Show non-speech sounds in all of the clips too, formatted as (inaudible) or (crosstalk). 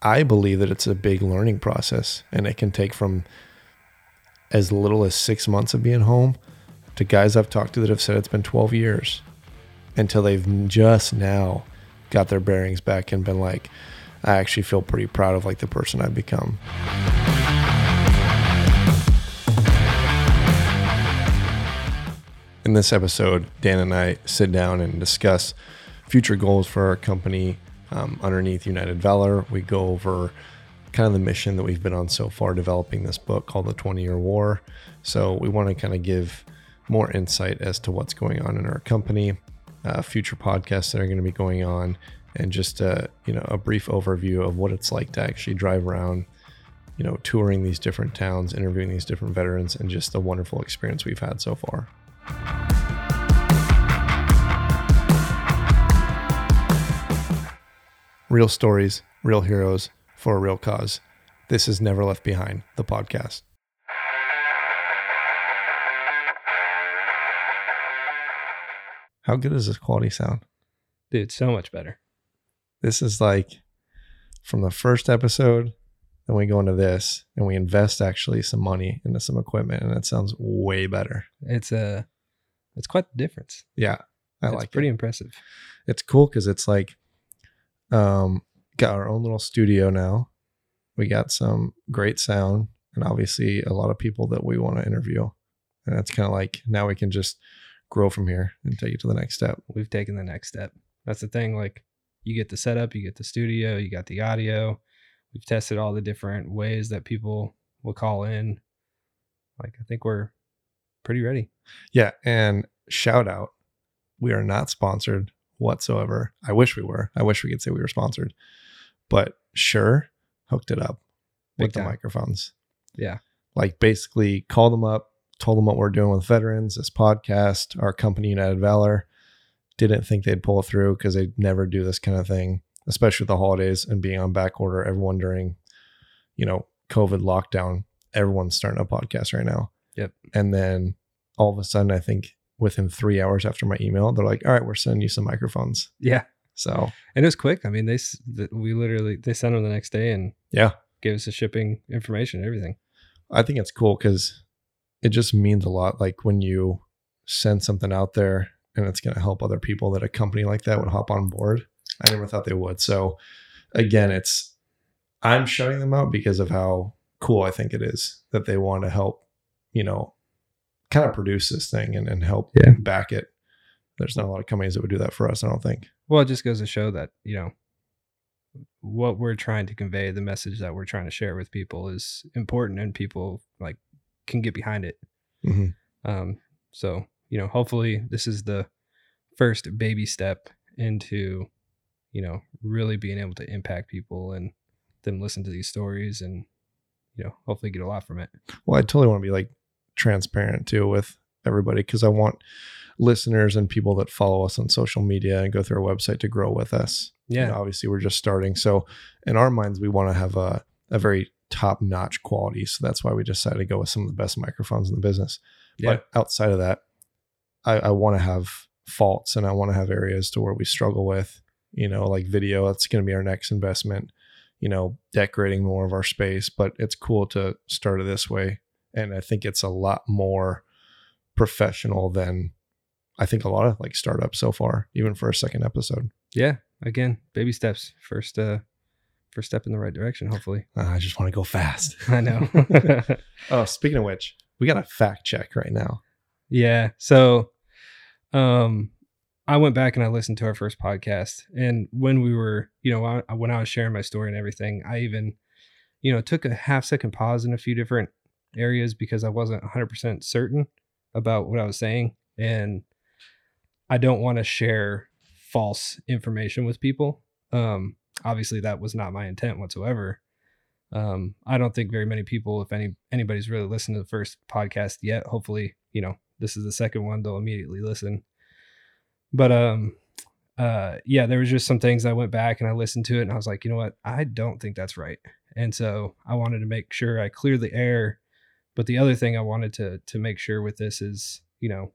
I believe that it's a big learning process and it can take from as little as six months of being home to guys I've talked to that have said it's been 12 years until they've just now got their bearings back and been like, I actually feel pretty proud of like the person I've become. In this episode, Dan and I sit down and discuss future goals for our company um, underneath United Valor. We go over kind of the mission that we've been on so far, developing this book called The 20 Year War. So we want to kind of give more insight as to what's going on in our company, uh, future podcasts that are going to be going on, and just uh, you know a brief overview of what it's like to actually drive around, you know, touring these different towns, interviewing these different veterans, and just the wonderful experience we've had so far. Real stories, real heroes for a real cause. This is Never Left Behind, the podcast. How good does this quality sound? Dude, so much better. This is like from the first episode, then we go into this and we invest actually some money into some equipment and it sounds way better. It's a, uh, it's quite the difference. Yeah. I it's like pretty it. impressive. It's cool because it's like um got our own little studio now. We got some great sound and obviously a lot of people that we want to interview. And that's kind of like now we can just grow from here and take it to the next step. We've taken the next step. That's the thing. Like you get the setup, you get the studio, you got the audio. We've tested all the different ways that people will call in. Like I think we're pretty ready. Yeah. And shout out, we are not sponsored whatsoever. I wish we were. I wish we could say we were sponsored. But Shure, hooked it up with the microphones. Yeah. Like basically called them up, told them what we're doing with veterans, this podcast, our company United Valor. Didn't think they'd pull through because they'd never do this kind of thing, especially with the holidays and being on back order. Everyone during, you know, COVID lockdown, everyone's starting a podcast right now. Yep. And then all of a sudden, I think within three hours after my email, they're like, "All right, we're sending you some microphones." Yeah. So and it was quick. I mean, they we literally they sent them the next day and yeah, gave us the shipping information, everything. I think it's cool because it just means a lot. Like when you send something out there and it's going to help other people that a company like that would hop on board. I never thought they would. So again, it's I'm shutting them out because of how cool I think it is that they want to help, you know, kind of produce this thing and, and help yeah. back it. There's not a lot of companies that would do that for us, I don't think. Well, it just goes to show that, you know, what we're trying to convey, the message that we're trying to share with people is important and people like can get behind it. Mm-hmm. Um, so, you know, hopefully this is the first baby step into, you know, really being able to impact people and them listen to these stories and, you know, hopefully get a lot from it. Well, I totally want to be like transparent too with everybody because I want listeners and people that follow us on social media and go through our website to grow with us. Yeah. You know, obviously, we're just starting. So, in our minds, we want to have a, a very top notch quality. So, that's why we decided to go with some of the best microphones in the business. Yeah. But outside of that, I, I want to have faults and I want to have areas to where we struggle with, you know, like video. That's going to be our next investment, you know, decorating more of our space. But it's cool to start it this way. And I think it's a lot more professional than I think a lot of like startups so far, even for a second episode. Yeah. Again, baby steps. First, uh, first step in the right direction. Hopefully. Uh, I just want to go fast. (laughs) I know. (laughs) (laughs) oh, speaking of which, we got a fact check right now. Yeah. So, um, I went back and I listened to our first podcast, and when we were, you know, I, when I was sharing my story and everything, I even, you know, took a half second pause in a few different areas because I wasn't 100% certain about what I was saying, and I don't want to share false information with people. Um, obviously, that was not my intent whatsoever. Um, I don't think very many people, if any anybody's really listened to the first podcast yet, hopefully, you know, this is the second one, they'll immediately listen. But um, uh, yeah, there was just some things I went back and I listened to it, and I was like, you know what, I don't think that's right. And so I wanted to make sure I clear the air. But the other thing I wanted to to make sure with this is, you know,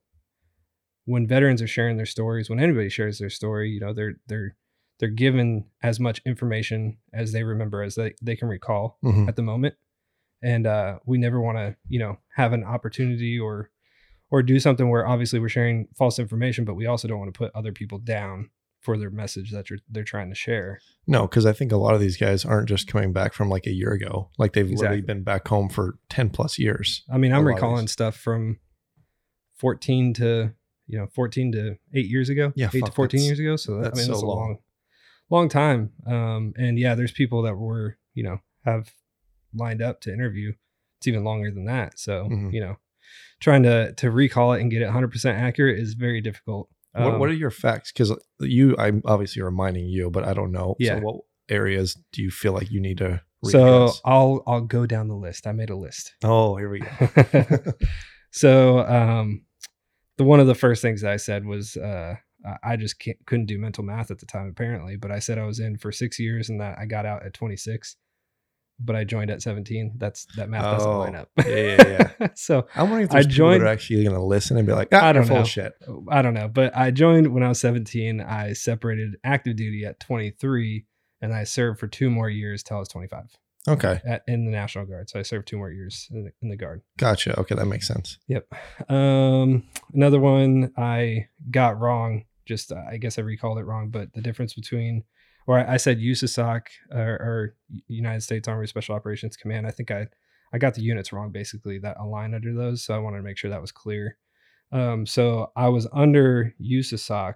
when veterans are sharing their stories, when anybody shares their story, you know, they're they're they're given as much information as they remember as they, they can recall Mhm. at the moment and uh, we never want to you know have an opportunity or or do something where obviously we're sharing false information but we also don't want to put other people down for their message that you're, they're trying to share No, because I think a lot of these guys aren't just coming back from like a year ago. Like they've literally been back home for 10 plus years. i mean I'm recalling stuff from 14 to you know 14 to 8 years ago Yeah, 8 to 14 years ago so that, i that's mean so that's a long. long long time um and yeah there's people that were you know have lined up to interview it's even longer than that so Mhm. you know trying to to recall it and get it 100% accurate is very difficult what, what Um, are your facts? Because you, I'm obviously reminding you, but I don't know. Yeah. So what areas do you feel like you need to so i'll i'll go down the list i made a list oh, here we go. (laughs) so um the one of the first things I said was uh I- just can't, couldn't do mental math at the time apparently, but I said I was in for six years and that I got out at 26, but I joined at 17. That's that math doesn't Oh, line up. yeah, yeah, (laughs) so I'm wondering if I there's people joined- that are actually going to listen and be like, ah, I don't know. shit. I don't know, but I joined when I was 17. I separated active duty at 23 and I served for two more years till I was 25 Okay. at, in the National Guard. So I served two more years in the, in the Guard. Gotcha. Okay. That makes sense. Yep. Um, another one I got wrong. Just uh, I guess I recalled it wrong, but the difference between, or I, I said USASOC or, or United States Army Special Operations Command. I think I I got the units wrong, basically that align under those. So I wanted to make sure that was clear. Um, so I was under USASOC,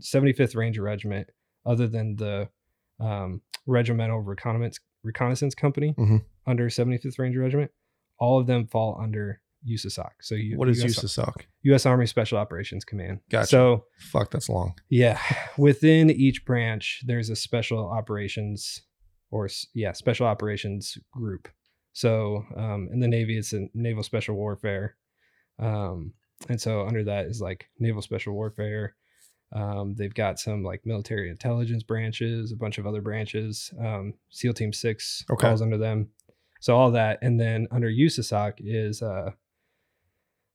75th Ranger Regiment, other than the um, Regimental Reconnaissance Reconnaissance Company Mhm. under 75th Ranger Regiment. All of them fall under USASOC. So you, What is US, USASOC? U.S. Army Special Operations Command. Gotcha. So Fuck, that's long. yeah, within each branch, there's a special operations or yeah, special operations group. So um, in the Navy, it's a Naval Special Warfare, um, and so under that is like Naval Special Warfare. Um, they've got some like military intelligence branches, a bunch of other branches. Um, SEAL Team Six Okay. falls under them. So all that, and then under USASOC is, uh,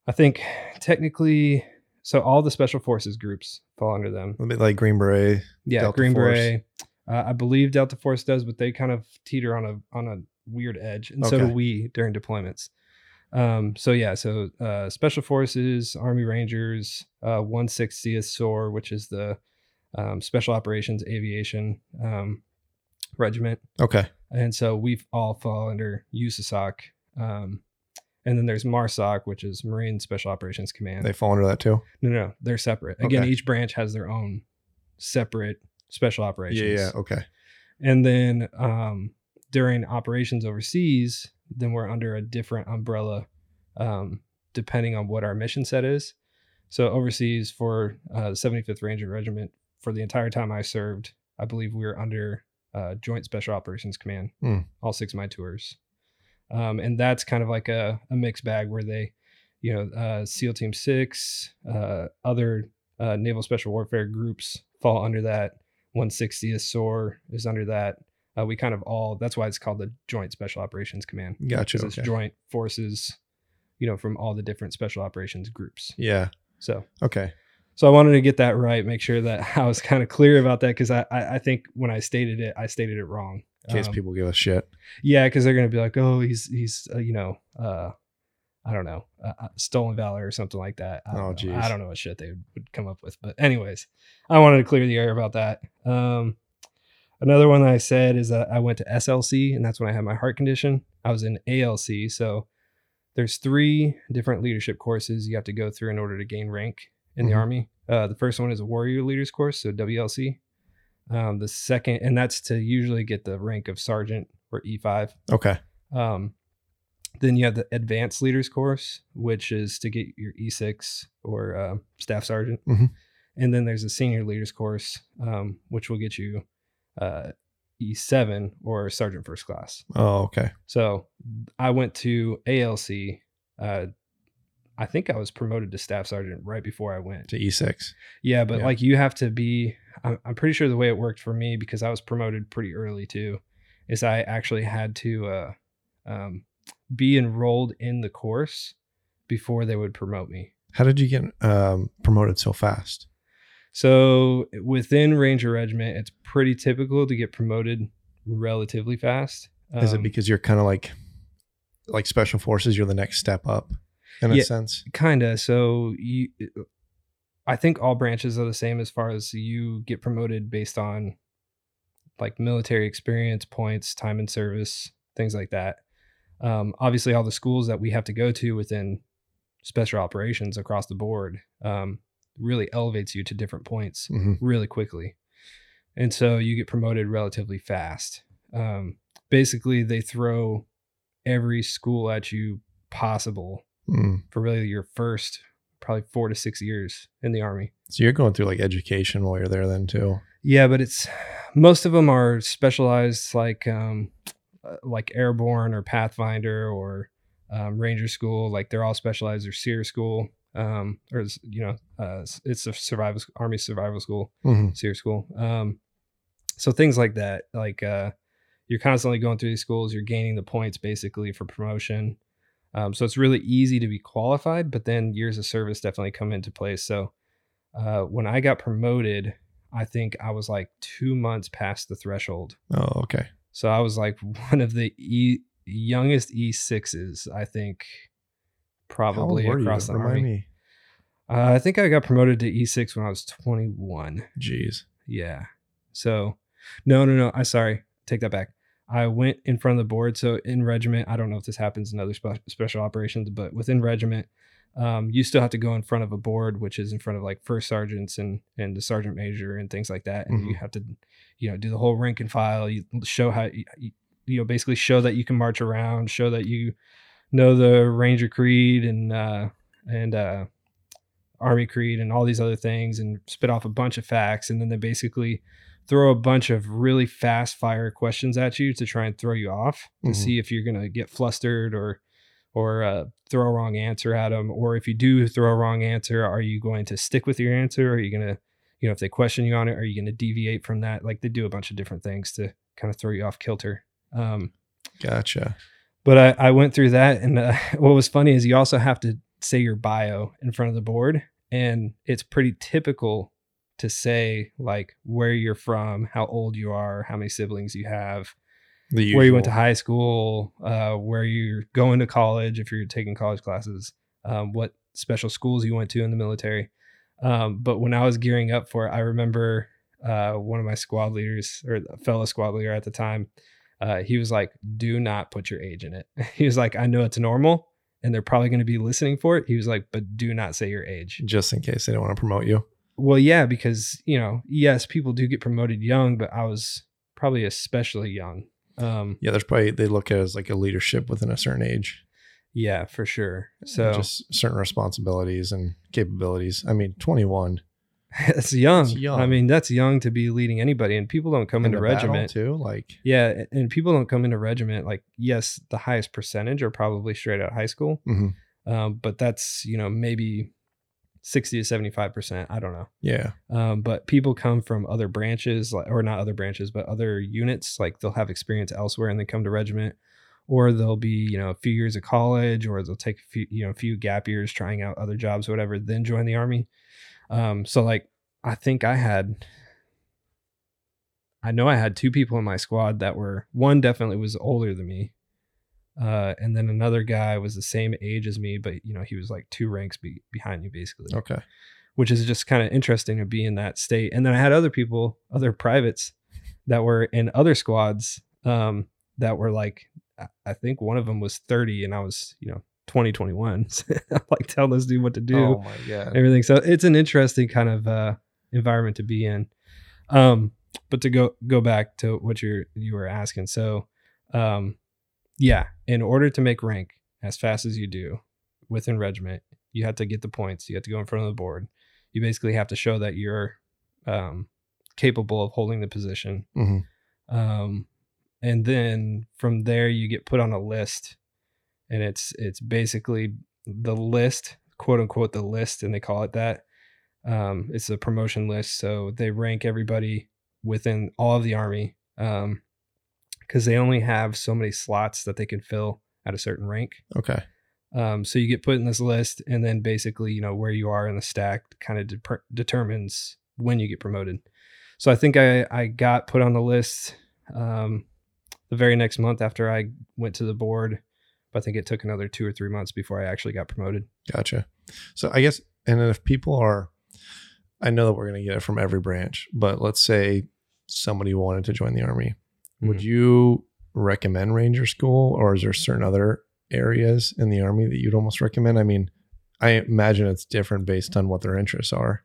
I think technically, so all the special forces groups fall under them. A bit like Green Beret. Yeah, Delta Green Force. Beret. Uh, I believe Delta Force does, but they kind of teeter on a on a weird edge, and so do we during deployments. Um, so yeah, so uh, Special Forces, Army Rangers, uh, 160th SOAR, which is the um, Special Operations Aviation um, Regiment, Okay. and so we all fall under USASOC. Um, and then there's MARSOC, which is Marine Special Operations Command. They fall under that too. no, no, they're separate. Again, Okay. each branch has their own separate special operations. Yeah. Yeah. Okay. And then um, during operations overseas, then we're under a different umbrella, um, depending on what our mission set is. So overseas for uh, the 75th Ranger Regiment, for the entire time I served, I believe we were under uh, Joint Special Operations Command, Hmm. all six of my tours. Um, and that's kind of like a, a mixed bag where they, you know, uh, SEAL Team Six, uh, other uh, Naval Special Warfare groups fall under that. 160th SOAR is under that. Uh, we kind of all, that's why it's called the Joint Special Operations Command. Gotcha. Okay. it's joint forces, you know, from all the different special operations groups. Yeah. So, Okay. so I wanted to get that right, make sure that (laughs) I was kind of clear about that because I, I, I think when I stated it, I stated it wrong. In case Um, people give a shit. yeah, because they're gonna be like, oh, he's he's uh, you know, uh, I don't know, uh, uh, stolen valor or something like that. I don't Oh, know. geez. I don't know what shit they would come up with, but anyways, I wanted to clear the air about that. Um, another one that I said is that I went to SLC, and that's when I had my heart condition. I was in ALC, so there's three different leadership courses you have to go through in order to gain rank in the Mhm. army. Uh, the first one is a warrior leaders course, so WLC. Um, the second, and that's to usually get the rank of sergeant or E E5. Okay. Um, then you have the advanced leaders course, which is to get your E6 or uh, staff sergeant. Mhm. And then there's a senior leaders course, um, which will get you uh, E7 or sergeant first class. Oh, okay. So I went to ALC. Uh, I think I was promoted to staff sergeant right before I went. To E6. Yeah, but Yeah. like you have to be. I'm, I'm pretty sure the way it worked for me because I was promoted pretty early too, is I actually had to uh, um, be enrolled in the course before they would promote me. How did you get um, promoted so fast? So within Ranger Regiment, it's pretty typical to get promoted relatively fast. Is it Um, because you're kind of like like special forces? You're the next step up in a Yeah. sense. Kinda. So you, I think all branches are the same as far as you get promoted based on like military experience, points, time in service, things like that. Um, obviously, all the schools that we have to go to within special operations across the board um, really elevates you to different points hmm really quickly. And so you get promoted relatively fast. Um, basically, they throw every school at you possible Mm. for really your first probably four to six years in the army. So you're going through like education while you're there then too. Yeah, but it's most of them are specialized like um, uh, like airborne or Pathfinder or um, Ranger School. Like they're all specialized or SERE School. Um, or you know, uh, it's a survival Army Survival School. hmm SERE school. Um, so things like that, like uh, you're constantly going through these schools, you're gaining the points basically for promotion. Um, so it's really easy to be qualified, but then years of service definitely come into play. So uh, when I got promoted, I think I was like two months past the threshold. Oh, okay. So I was like (laughs) one of the e- youngest E6s, I think, probably How old were across you? the Remind army. me. Uh, I think I got promoted to E6 when I was 21. Jeez. Yeah. So, no, no, no. I sorry. Take that back. I went in front of the board. So in regiment, I don't know if this happens in other spe- special operations, but within regiment, um, you still have to go in front of a board, which is in front of like first sergeants and and the sergeant major and things like that. And you have to, you know, do the whole rank and file. You show how you, you know basically show that you can march around, show that you know the Ranger Creed and uh, and uh, Army Creed and all these other things, and spit off a bunch of facts, and then they basically throw a bunch of really fast fire questions at you to try and throw you off to Mhm. see if you're gonna get flustered or or uh, throw a wrong answer at them, or if you do throw a wrong answer, are you going to stick with your answer? Are you gonna, you know, if they question you on it, are you gonna deviate from that? Like they do a bunch of different things to kind of throw you off kilter. Um, Gotcha. but I, I went through that, and uh, (laughs) what was funny is you also have to say your bio in front of the board, and it's pretty typical to say like where you're from, how old you are, how many siblings you have, The where you went to high school, uh, where you're going to college if you're taking college classes, um, what special schools you went to in the military. Um, but when I was gearing up for it, I remember uh, one of my squad leaders or a fellow squad leader at the time. Uh, he was like, "Do not put your age in it." (laughs) he was like, "I know it's normal, and they're probably going to be listening for it." He was like, "But do not say your age." just in case they don't want to promote you. Well, yeah, because you know, yes, people do get promoted young, but I was probably especially young. Um, Yeah, there's probably they look at it as like a leadership within a certain age. yeah, for sure. So just certain responsibilities and capabilities. I mean, 21 (laughs) That's young. It's young. I mean, that's young to be leading anybody, and people don't come in into regiment. too. Like, Yeah, and people don't come into regiment like yes, the highest percentage are probably straight out of high school, mhm. um, but that's you know maybe sixty to seventy five percent. I don't know. yeah, Um, but people come from other branches, or not other branches, but other units. Like they'll have experience elsewhere and they come to regiment, or they'll be you know a few years of college, or they'll take a few you know a few gap years trying out other jobs, or whatever, then join the army. Um, so like I think I had, I know I had two people in my squad that were one definitely was older than me, uh, and then another guy was the same age as me, but you know he was like two ranks be- behind me basically okay. which is just kind of interesting to be in that state. And then I had other people, other privates that were in other squads um, that were like, I- think one of them was 30 and I was, you know, 20, 21. (laughs) I'm like telling this dude what to do, Oh my god. everything. So it's an interesting kind of uh, environment to be in. Um, but to go go back to what you're you were asking, so um, yeah, in order to make rank as fast as you do within regiment, you have to get the points. You have to go in front of the board. You basically have to show that you're um, capable of holding the position. Mhm. Um, and then from there, you get put on a list, and it's it's basically the list, quote unquote, the list, and they call it that. Um, it's a promotion list, so they rank everybody within all of the army because they only have so many slots that they can fill at a certain rank. Okay. Um, so you get put in this list, and then basically, you know, where you are in the stack kind of de- determines when you get promoted. So I think I I got put on the list um, the very next month after I went to the board. But I think it took another two or three months before I actually got promoted. Gotcha. So I guess, and then if people are, I know that we're going to get it from every branch, but let's say somebody wanted to join the army, would Mhm. you recommend Ranger School, or is there certain other areas in the army that you'd almost recommend? I mean, I imagine it's different based on what their interests are.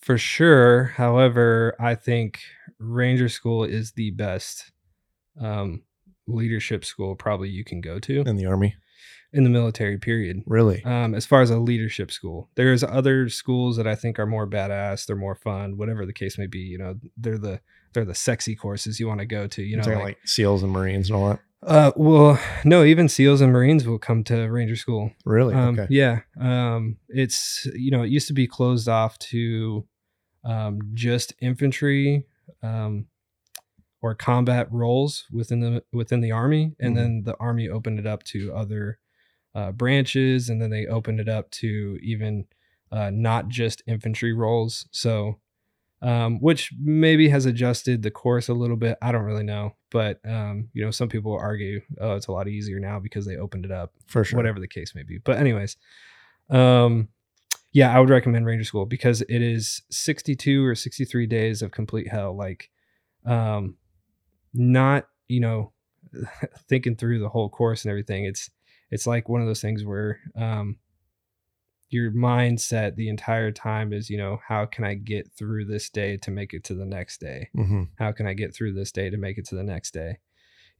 For sure. However, I think Ranger School is the best um, leadership school probably you can go to in the army. in the military period. Really? Um, as far as a leadership school, there's other schools that I think are more badass. They're more fun, whatever the case may be. You know, they're the they're the sexy courses you want to go to. You know, like, like, SEALs and Marines and all that? uh, well, no, even SEALs and Marines will come to Ranger School. Really? Um, okay. Yeah. Um, it's, you know, it used to be closed off to um, just infantry um, or combat roles within the within the army, and Mhm. then the army opened it up to other uh, branches, and then they opened it up to even uh, not just infantry roles. So, um, which maybe has adjusted the course a little bit. I don't really know, but um, you know, some people argue, oh, it's a lot easier now because they opened it up For sure. whatever the case may be. But anyways, um, yeah, I would recommend Ranger School because it is 62 or 63 days of complete hell. Like, um, not you know, (laughs) thinking through the whole course and everything. It's it's like one of those things where um, your mindset the entire time is you know how can I get through this day to make it to the next day? Hmm how can I get through this day to make it to the next day?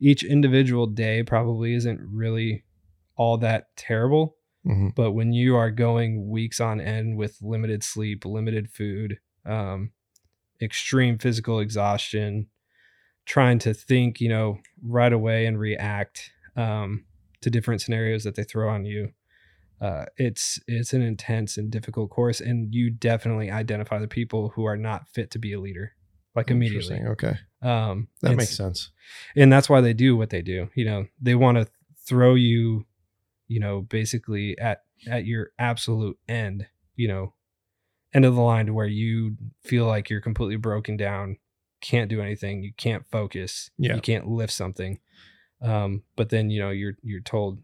Each individual day probably isn't really all that terrible, hmm but when you are going weeks on end with limited sleep, limited food, um, extreme physical exhaustion, trying to think, you know, right away and react um, to different scenarios that they throw on you, uh, it's it's an intense and difficult course, and you definitely identify the people who are not fit to be a leader, like immediately. Okay. Um, That makes sense. and that's why they do what they do. You know, they want to throw you, you know, basically at at your absolute end. You know, end of the line to where you feel like you're completely broken down, can't do anything, you can't focus, Yeah. you can't lift something. Um, but then you know you're you're told,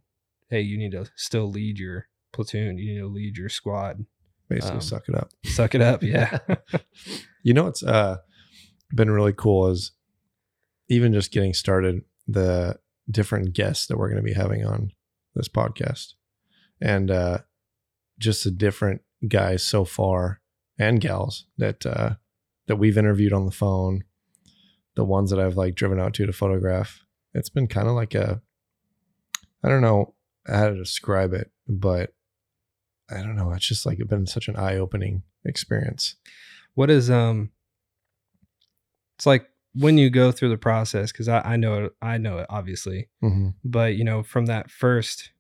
hey, you need to still lead your platoon, you need to lead your squad. Basically, Um, suck it up. Suck it up, yeah. (laughs) (laughs) You know what's uh been really cool is even just getting started, the different guests that we're going to be having on this podcast. And uh just the different guys so far and gals that uh that we've interviewed on the phone, the ones that I've like driven out to to photograph. It's been kind of like a I don't know how to describe it, but I don't know. It's just like it's been such an eye-opening experience. what is um it's like when you go through the process because I, I know it i know it obviously Mm-hmm. but you know from that first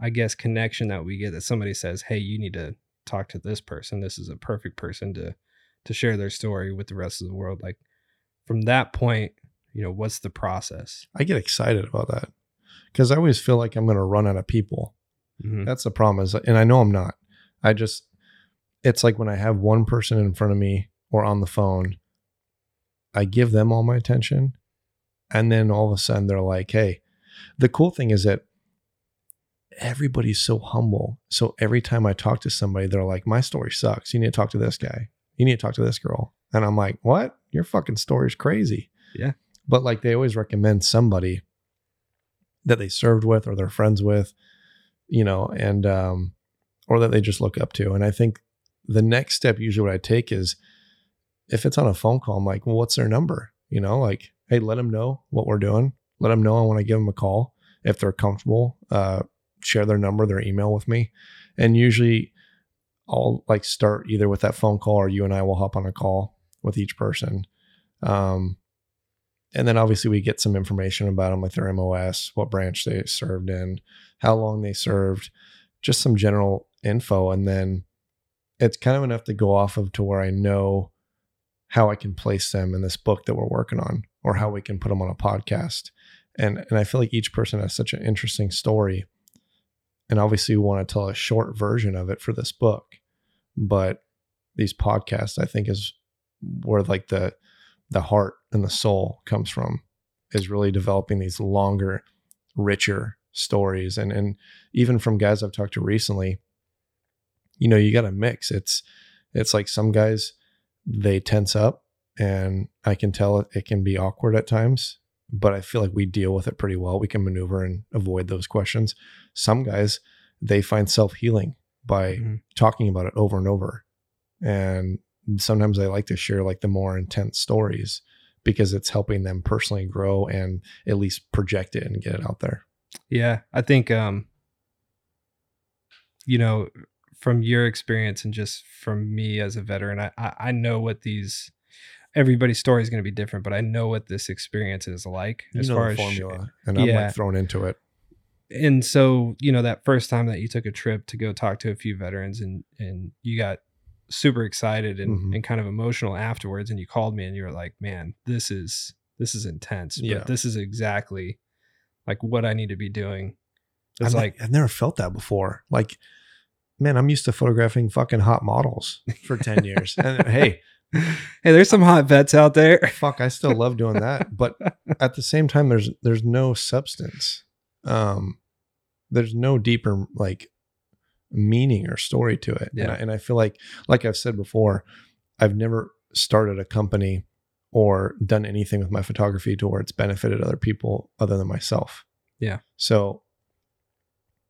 i guess connection that we get that somebody says hey you need to talk to this person this is a perfect person to to share their story with the rest of the world like from that point you know what's the process I get excited about that because I always feel like I'm going to run out of people. Mhm. That's the problem is, and I know I'm not. I just, it's like when I have one person in front of me or on the phone, I give them all my attention, and then all of a sudden they're like, "Hey." The cool thing is that everybody's so humble. So every time I talk to somebody, they're like, "My story sucks. You need to talk to this guy. You need to talk to this girl." And I'm like, "What? Your fucking story's crazy." Yeah. But like they always recommend somebody that they served with or they're friends with, you know, and um or that they just look up to. And I think the next step usually what I take is if it's on a phone call, I'm like, well, what's their number? You know, like, hey, let them know what we're doing. Let them know I want to give them a call if they're comfortable. Uh, share their number, their email with me, and usually I'll like start either with that phone call or you and I will hop on a call with each person. Um, and then obviously we get some information about them, like their MOS, what branch they served in, how long they served, just some general info. And then it's kind of enough to go off of to where I know how I can place them in this book that we're working on or how we can put them on a podcast. And and I feel like each person has such an interesting story. And obviously we want to tell a short version of it for this book. But these podcasts, I think is where like the the heart and the soul comes from is really developing these longer, richer stories. And and even from guys I've talked to recently, you know, you got to mix. It's it's like some guys they tense up and I can tell it, it can be awkward at times, but I feel like we deal with it pretty well. We can maneuver and avoid those questions. Some guys they find self-healing by mm-hmm. talking about it over and over. And sometimes I like to share like the more intense stories because it's helping them personally grow and at least project it and get it out there. Yeah, I think um you know from your experience and just from me as a veteran, I I, know what these everybody's story is going to be different, but I know what this experience is like you as far as formula, and I'm yeah. like thrown into it. And so, you know, that first time that you took a trip to go talk to a few veterans and and you got super excited and, mm-hmm. and kind of emotional afterwards and you called me and you were like, "Man, this is this is intense, but yeah. this is exactly like what I need to be doing. It's I've like I've never felt that before. Like, man, I'm used to photographing fucking hot models for 10 years. (laughs) And hey, hey, there's some hot vets out there. Fuck, I still love doing that. But (laughs) at the same time, there's there's no substance. Um there's no deeper like meaning or story to it. Yeah. And I, and I feel like, like I've said before, I've never started a company or done anything with my photography to where it's benefited other people other than myself. Yeah. So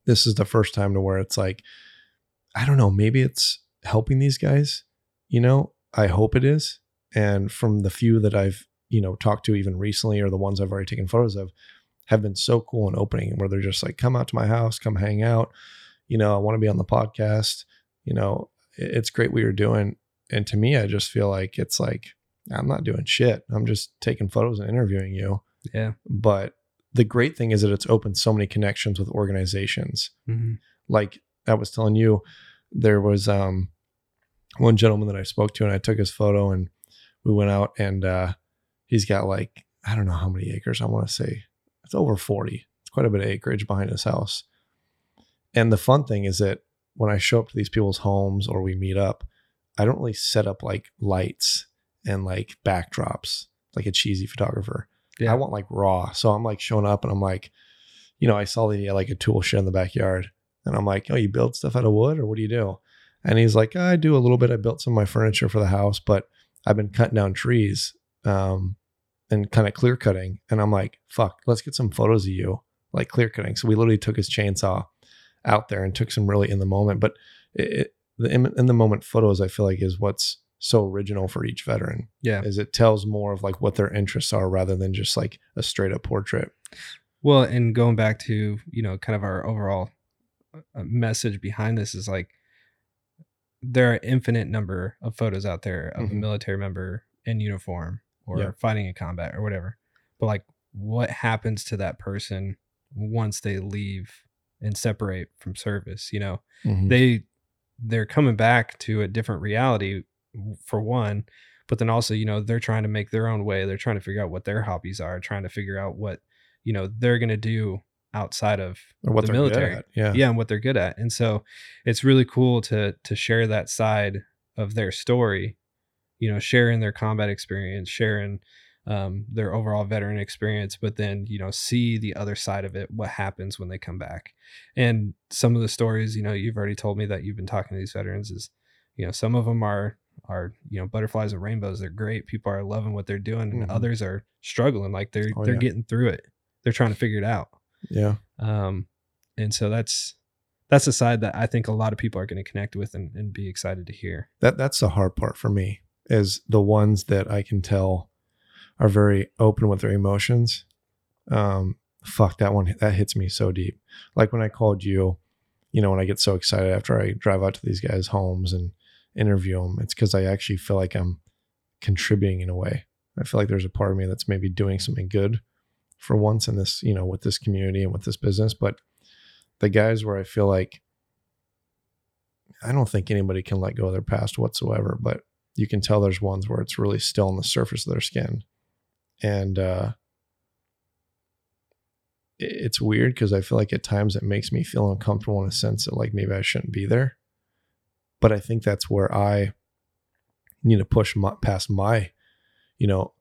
this is the first time to where it's like, I don't know, maybe it's helping these guys, you know, I hope it is. And from the few that I've, you know, talked to even recently or the ones I've already taken photos of have been so cool and opening where they're just like, come out to my house, come hang out. You know, I want to be on the podcast. You know, it's great what you're doing. And to me, I just feel like it's like, I'm not doing shit. I'm just taking photos and interviewing you. Yeah. But the great thing is that it's opened so many connections with organizations. Mm-hmm. Like I was telling you, there was um, one gentleman that I spoke to, and I took his photo, and we went out, and uh, he's got like I don't know how many acres. I want to say it's over forty. It's quite a bit of acreage behind his house. And the fun thing is that when I show up to these people's homes or we meet up, I don't really set up like lights and like backdrops like a cheesy photographer. Yeah. I want like raw. So I'm like showing up and I'm like, you know, I saw the like a tool shed in the backyard and I'm like, oh, you build stuff out of wood or what do you do? And he's like, I do a little bit. I built some of my furniture for the house, but I've been cutting down trees um, and kind of clear cutting. And I'm like, fuck, let's get some photos of you like clear cutting. So we literally took his chainsaw out there and took some really in the moment, but it, the in, in the moment photos, I feel like is what's so original for each veteran. Yeah. Is it tells more of like what their interests are rather than just like a straight up portrait. Well, and going back to, you know, kind of our overall uh, message behind this is like there are infinite number of photos out there of mm-hmm. a military member in uniform or yeah. fighting in combat or whatever. But like what happens to that person once they leave and separate from service, you know? Mm-hmm. They they're coming back to a different reality for one but then also you know they're trying to make their own way they're trying to figure out what their hobbies are trying to figure out what you know they're going to do outside of the military yeah yeah and what they're good at and so it's really cool to to share that side of their story you know sharing their combat experience sharing um, their overall veteran experience but then you know see the other side of it what happens when they come back. And some of the stories you know you've already told me that you've been talking to these veterans is you know some of them are are you know butterflies and rainbows. They're great. People are loving what they're doing and mm-hmm. others are struggling. Like they're oh, they're yeah. getting through it. They're trying to figure it out. Yeah. Um and so that's that's a side that i think a lot of people are going to connect with and, and be excited to hear. That that's the hard part for me is the ones that i can tell are very open with their emotions um fuck that one that hits me so deep like when i called you you know when i get so excited after i drive out to these guys homes and interview them, it's because I actually feel like I'm contributing in a way. I feel like there's a part of me that's maybe doing something good for once in this, you know, with this community and with this business. But the guys where I feel like I don't think anybody can let go of their past whatsoever, but you can tell there's ones where it's really still on the surface of their skin. And uh it's weird because I feel like at times it makes me feel uncomfortable in a sense that like maybe I shouldn't be there but I think that's where I need to push my, past my, you know,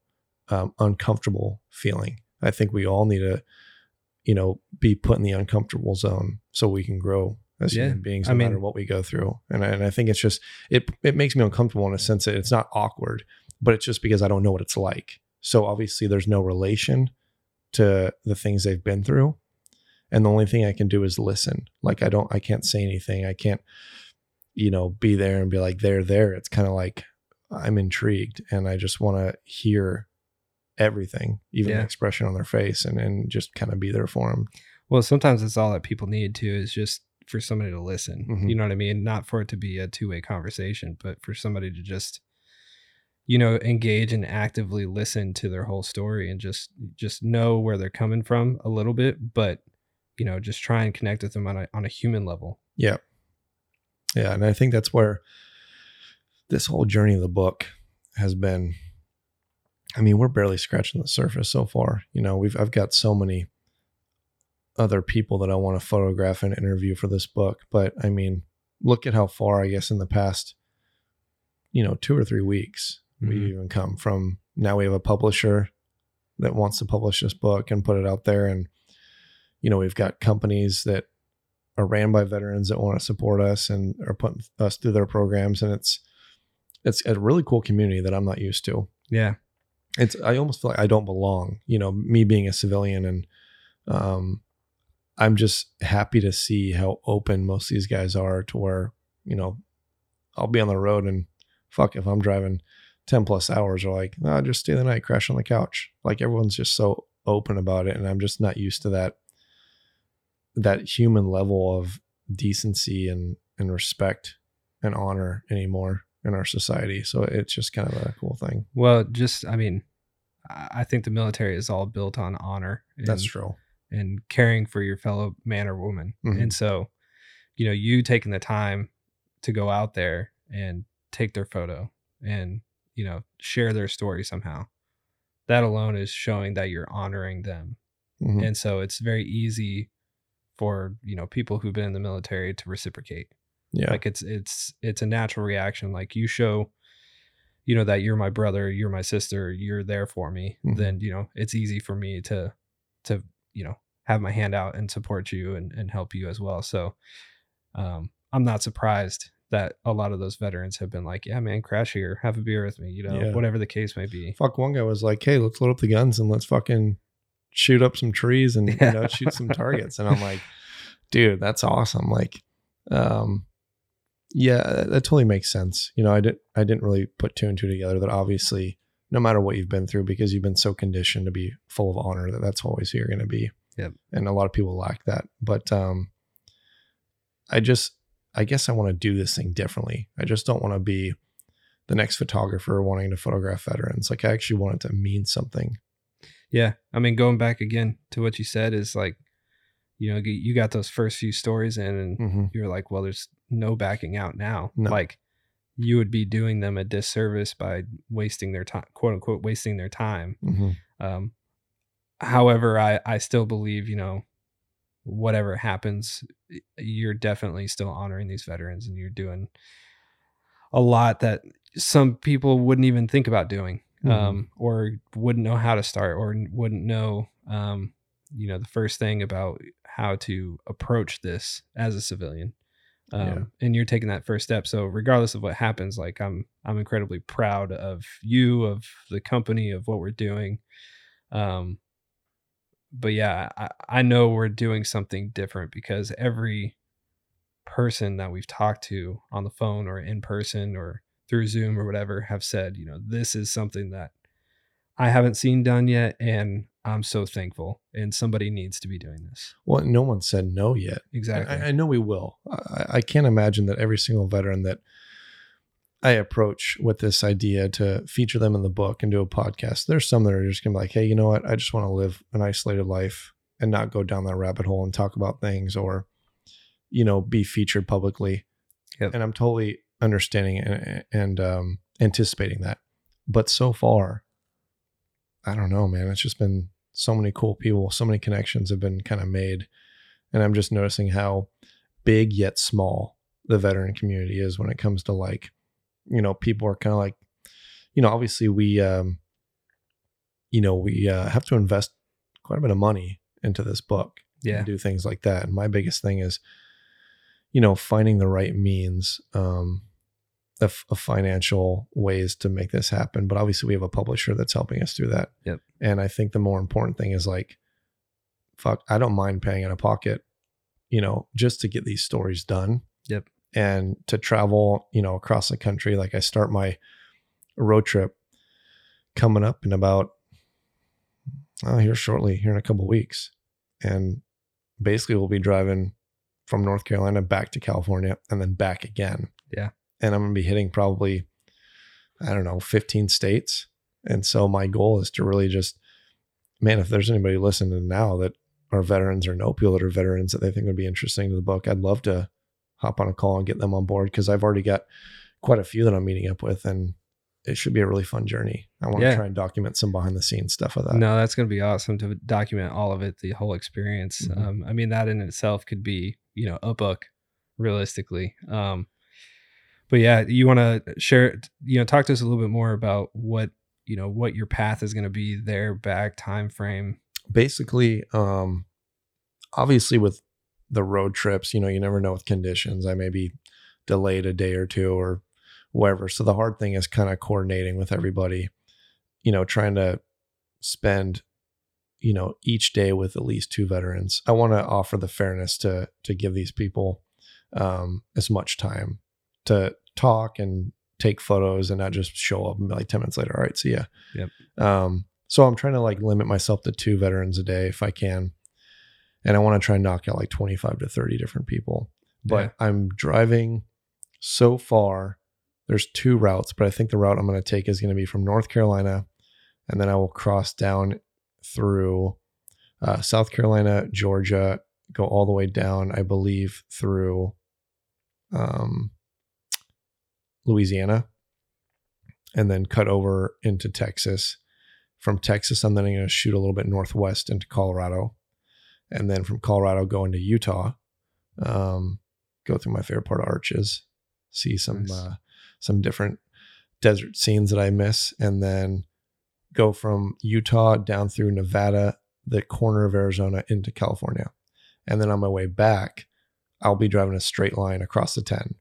um, uncomfortable feeling. I think we all need to, you know, be put in the uncomfortable zone so we can grow as Yeah. human beings, no I mean- matter what we go through. And I, and I think it's just it it makes me uncomfortable in a sense that it's not awkward, but it's just because I don't know what it's like. So obviously, there's no relation to the things they've been through, and the only thing I can do is listen. Like I don't, I can't say anything. I can't, you know, be there and be like they're there. It's kind of like I'm intrigued, and I just want to hear everything, even Yeah. the expression on their face, and and just kind of be there for them. Well, sometimes that's all that people need too is just for somebody to listen. Mhm. You know what I mean? Not for it to be a two way conversation, but for somebody to just, you know, engage and actively listen to their whole story and just just know where they're coming from a little bit, but you know, just try and connect with them on a on a human level. Yeah. Yeah. And I think that's where this whole journey of the book has been. I mean, we're barely scratching the surface so far. You know, we've I've got so many other people that I want to photograph and interview for this book. But I mean, look at how far I guess in the past, you know, two or three weeks we've Mhm. even come from now we have a publisher that wants to publish this book and put it out there. And, you know, we've got companies that are ran by veterans that want to support us and are putting us through their programs. And it's, it's a really cool community that I'm not used to. Yeah. It's, I almost feel like I don't belong, you know, me being a civilian and, um, I'm just happy to see how open most of these guys are to where, you know, I'll be on the road and fuck if I'm driving 10 plus hours are like, no, just stay the night, crash on the couch. Like everyone's just so open about it. And I'm just not used to that, that human level of decency and, and respect and honor anymore in our society. So it's just kind of a cool thing. Well, just I mean, I think the military is all built on honor. That's and- true. and caring for your fellow man or woman. Mhm. And so, you know, you taking the time to go out there and take their photo and, you know, share their story somehow. That alone is showing that you're honoring them. Mhm. And so it's very easy for, you know, people who've been in the military to reciprocate. Yeah. Like it's it's it's a natural reaction. Like you show you know that you're my brother, you're my sister, you're there for me, Mhm. then you know it's easy for me to to you know have my hand out and support you and, and help you as well. So um I'm not surprised that a lot of those veterans have been like, yeah, man, crash here, have a beer with me, you know, Yeah. whatever the case may be. fuck one guy was like hey let's load up the guns and let's fucking shoot up some trees and you know (laughs) shoot some targets and i'm like dude that's awesome like um yeah that, that totally makes sense you know i didn't i didn't really put two and two together that obviously no matter what you've been through because you've been so conditioned to be full of honor that that's always who you're going to be Yep. and a lot of people lack that but um i just i guess i want to do this thing differently i just don't want to be the next photographer wanting to photograph veterans. Like I actually want it to mean something. Yeah. I mean, going back again to what you said is like, you know, you got those first few stories in and Mm-hmm. you're like, well, there's no backing out now. No. Like you would be doing them a disservice by wasting their time, quote unquote, wasting their time. Mm-hmm. Um, however, I, I still believe, you know, whatever happens, you're definitely still honoring these veterans and you're doing a lot that some people wouldn't even think about doing Mhm. um, or wouldn't know how to start or wouldn't know, um, you know, the first thing about how to approach this as a civilian. Um, Yeah. and you're taking that first step. So regardless of what happens, like I'm, I'm incredibly proud of you, of the company, of what we're doing. Um, but yeah, I, I know we're doing something different because every person that we've talked to on the phone or in person or through Zoom or whatever have said, you know, this is something that I haven't seen done yet. And I'm so thankful. And somebody needs to be doing this. Well, no one said no yet. Exactly. I, I know we will. I, I can't imagine that every single veteran that I approach with this idea to feature them in the book and do a podcast, there's some that are just gonna be like, hey, you know what? I just want to live an isolated life and not go down that rabbit hole and talk about things or, you know, be featured publicly. Yep. And I'm totally understanding and, and um, anticipating that. But so far, I don't know, man. It's just been so many cool people, so many connections have been kind of made. And I'm just noticing how big yet small the veteran community is when it comes to like, you know, people are kind of like you know, obviously we, um, you know, we uh, have to invest quite a bit of money into this book Yeah. and do things like that. And my biggest thing is, you know, finding the right means um, of, of financial ways to make this happen. But obviously, we have a publisher that's helping us through that. Yep. And I think the more important thing is like, fuck, I don't mind paying out of pocket, you know, just to get these stories done. Yep. And to travel, you know, across the country. Like I start my road trip coming up in about, oh, here shortly, here in a couple weeks. And basically, we'll be driving from North Carolina back to California and then back again. Yeah. And I'm going to be hitting probably, I don't know, 15 states. And so my goal is to really just, man, if there's anybody listening now that are veterans or know people that are veterans that they think would be interesting to the book, I'd love to hop on a call and get them on board because I've already got quite a few that I'm meeting up with and it should be a really fun journey. I want Yeah. to try and document some behind the scenes stuff of that. No, that's going to be awesome to document all of it, the whole experience. Mhm. Um, I mean, that in itself could be, you know, a book realistically. Um, but yeah, you want to share, you know, talk to us a little bit more about what, you know, what your path is going to be there, back time frame. basically um obviously with the road trips you know you never know with conditions i may be delayed a day or two or whatever so the hard thing is kind of coordinating with everybody you know trying to spend you know each day with at least two veterans i want to offer the fairness to to give these people um as much time to talk and take photos and not just show up and be like 10 minutes later all right see ya Yep. um so I'm trying to like limit myself to two veterans a day if I can. And I want to try and knock out like 25 to 30 different people. But Yeah. I'm driving so far. There's two routes, but I think the route I'm going to take is going to be from North Carolina. And then I will cross down through uh, South Carolina, Georgia, go all the way down, I believe, through um, Louisiana, and then cut over into Texas from Texas, I'm then going to shoot a little bit northwest into Colorado, and then from Colorado going to Utah, um, go through my favorite part of Arches, see some Nice. uh, some different desert scenes that I miss, and then go from Utah down through Nevada, the corner of Arizona into California, and then on my way back, I'll be driving a straight line across the ten.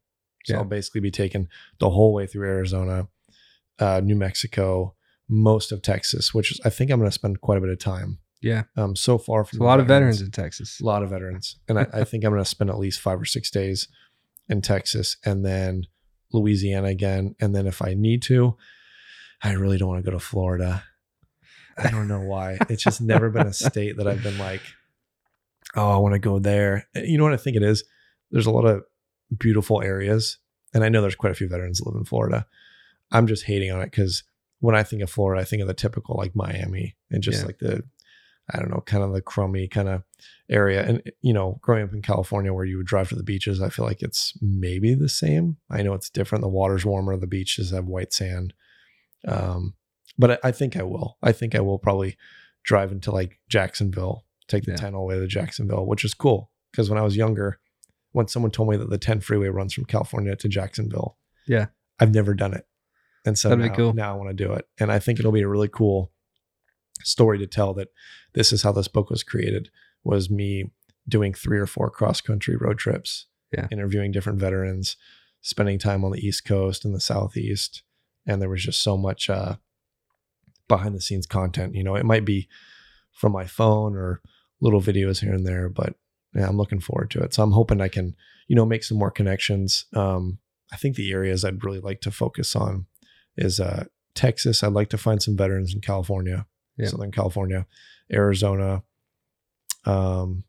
So Yeah. I'll basically be taking the whole way through Arizona, uh, New Mexico, most of Texas, which is, I think I'm going to spend quite a bit of time. Yeah. Um, so far from a lot of veterans in Texas. a lot of veterans, and I, I think I'm going to spend at least five or six days in Texas, and then Louisiana again, and then if I need to, I really don't want to go to Florida. I don't know why. It's just never been a state that I've been like, oh, I want to go there. You know what I think it is? There's a lot of beautiful areas, and I know there's quite a few veterans that live in Florida. I'm just hating on it because when I think of Florida, I think of the typical like Miami and just Yeah. like the, I don't know, kind of the crummy kind of area. And you know, growing up in California where you would drive to the beaches, I feel like it's maybe the same. I know it's different. The water's warmer. The beaches have white sand. Um, but I, I think I will. I think I will probably drive into like Jacksonville, take the Yeah. 10 all the way to Jacksonville, which is cool. Because when I was younger, when someone told me that the 10 freeway runs from California to Jacksonville, Yeah. I've never done it. And so now, cool. now I want to do it. And I think it'll be a really cool story to tell that this is how this book was created was me doing three or four cross country road trips, Yeah. interviewing different veterans, spending time on the East Coast and the Southeast. And there was just so much uh, behind the scenes content. You know, it might be from my phone or little videos here and there, but yeah, I'm looking forward to it. So I'm hoping I can, you know, make some more connections. Um, I think the areas I'd really like to focus on is uh, Texas. I'd like to find some veterans in California, Yeah. Southern California, Arizona, um,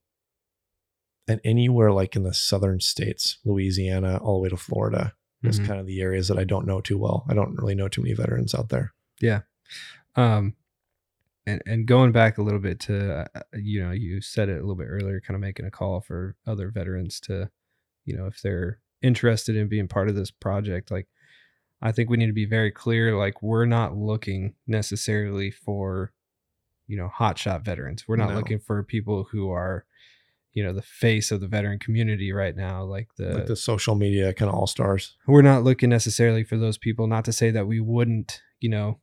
and anywhere like in the southern states, Louisiana, all the way to Florida. Is Mhm. kind of the areas that I don't know too well. I don't really know too many veterans out there. Yeah. Um and and going back a little bit to uh, you know you said it a little bit earlier kind of making a call for other veterans to you know if they're interested in being part of this project like i think we need to be very clear like we're not looking necessarily for you know hotshot veterans we're not No. looking for people who are you know the face of the veteran community right now like the like the social media kind of all stars. we're not looking necessarily for those people not to say that we wouldn't you know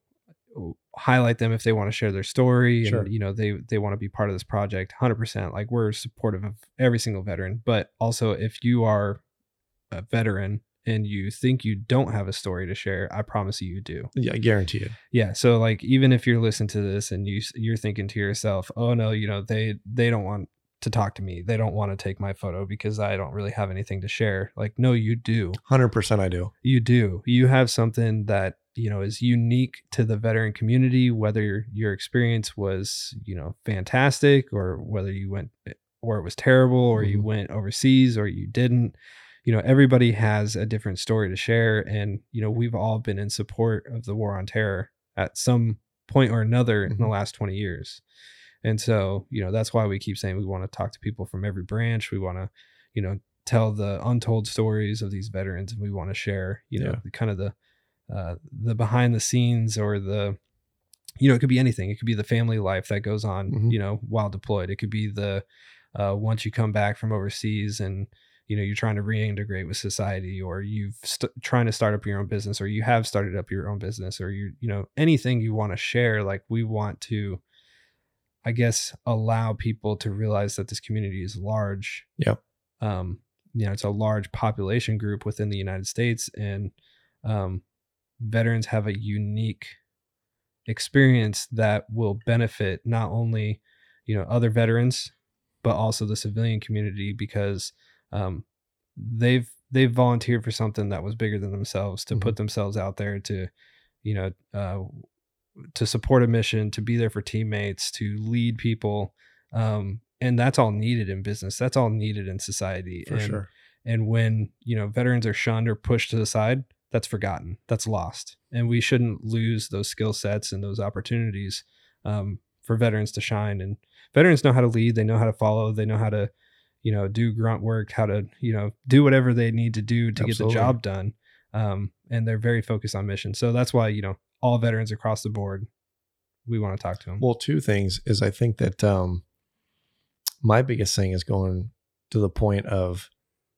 highlight them if they want to share their story Sure. and you know they they want to be part of this project 100% like we're supportive of every single veteran but also if you are a veteran and you think you don't have a story to share i promise you you do Yeah, I guarantee it. yeah so like even if you're listening to this and you you're thinking to yourself oh no you know they they don't want to talk to me they don't want to take my photo because i don't really have anything to share like no you do 100% I do. you do you have something that you know is unique to the veteran community whether your, your experience was you know fantastic or whether you went or it was terrible or you Mhm. went overseas or you didn't you know everybody has a different story to share and you know we've all been in support of the war on terror at some point or another in the Mhm. last 20 years and so you know that's why we keep saying we want to talk to people from every branch we want to you know tell the untold stories of these veterans and we want to share you know Yeah. the kind of the uh, the behind the scenes or the you know it could be anything it could be the family life that goes on Mhm. you know while deployed it could be the uh, once you come back from overseas and you know you're trying to reintegrate with society or you've st- trying to start up your own business or you have started up your own business or you you know anything you want to share like we want to i guess allow people to realize that this community is large Yep. um you know it's a large population group within the united states and um veterans have a unique experience that will benefit not only you know other veterans but also the civilian community because um, they've they've volunteered for something that was bigger than themselves to put themselves out there to you know uh, to support a mission to be there for teammates to lead people. Um, and that's all needed in business. That's all needed in society. For and, sure. and when you know veterans are shunned or pushed to the side that's forgotten. That's lost. And we shouldn't lose those skill sets and those opportunities um, for veterans to shine. And veterans know how to lead. They know how to follow. They know how to you know do grunt work how to you know do whatever they need to do to Absolutely. get the job done um, and they're very focused on mission so that's why you know all veterans across the board we want to talk to them Well, two things is I think that um, my biggest thing is going to the point of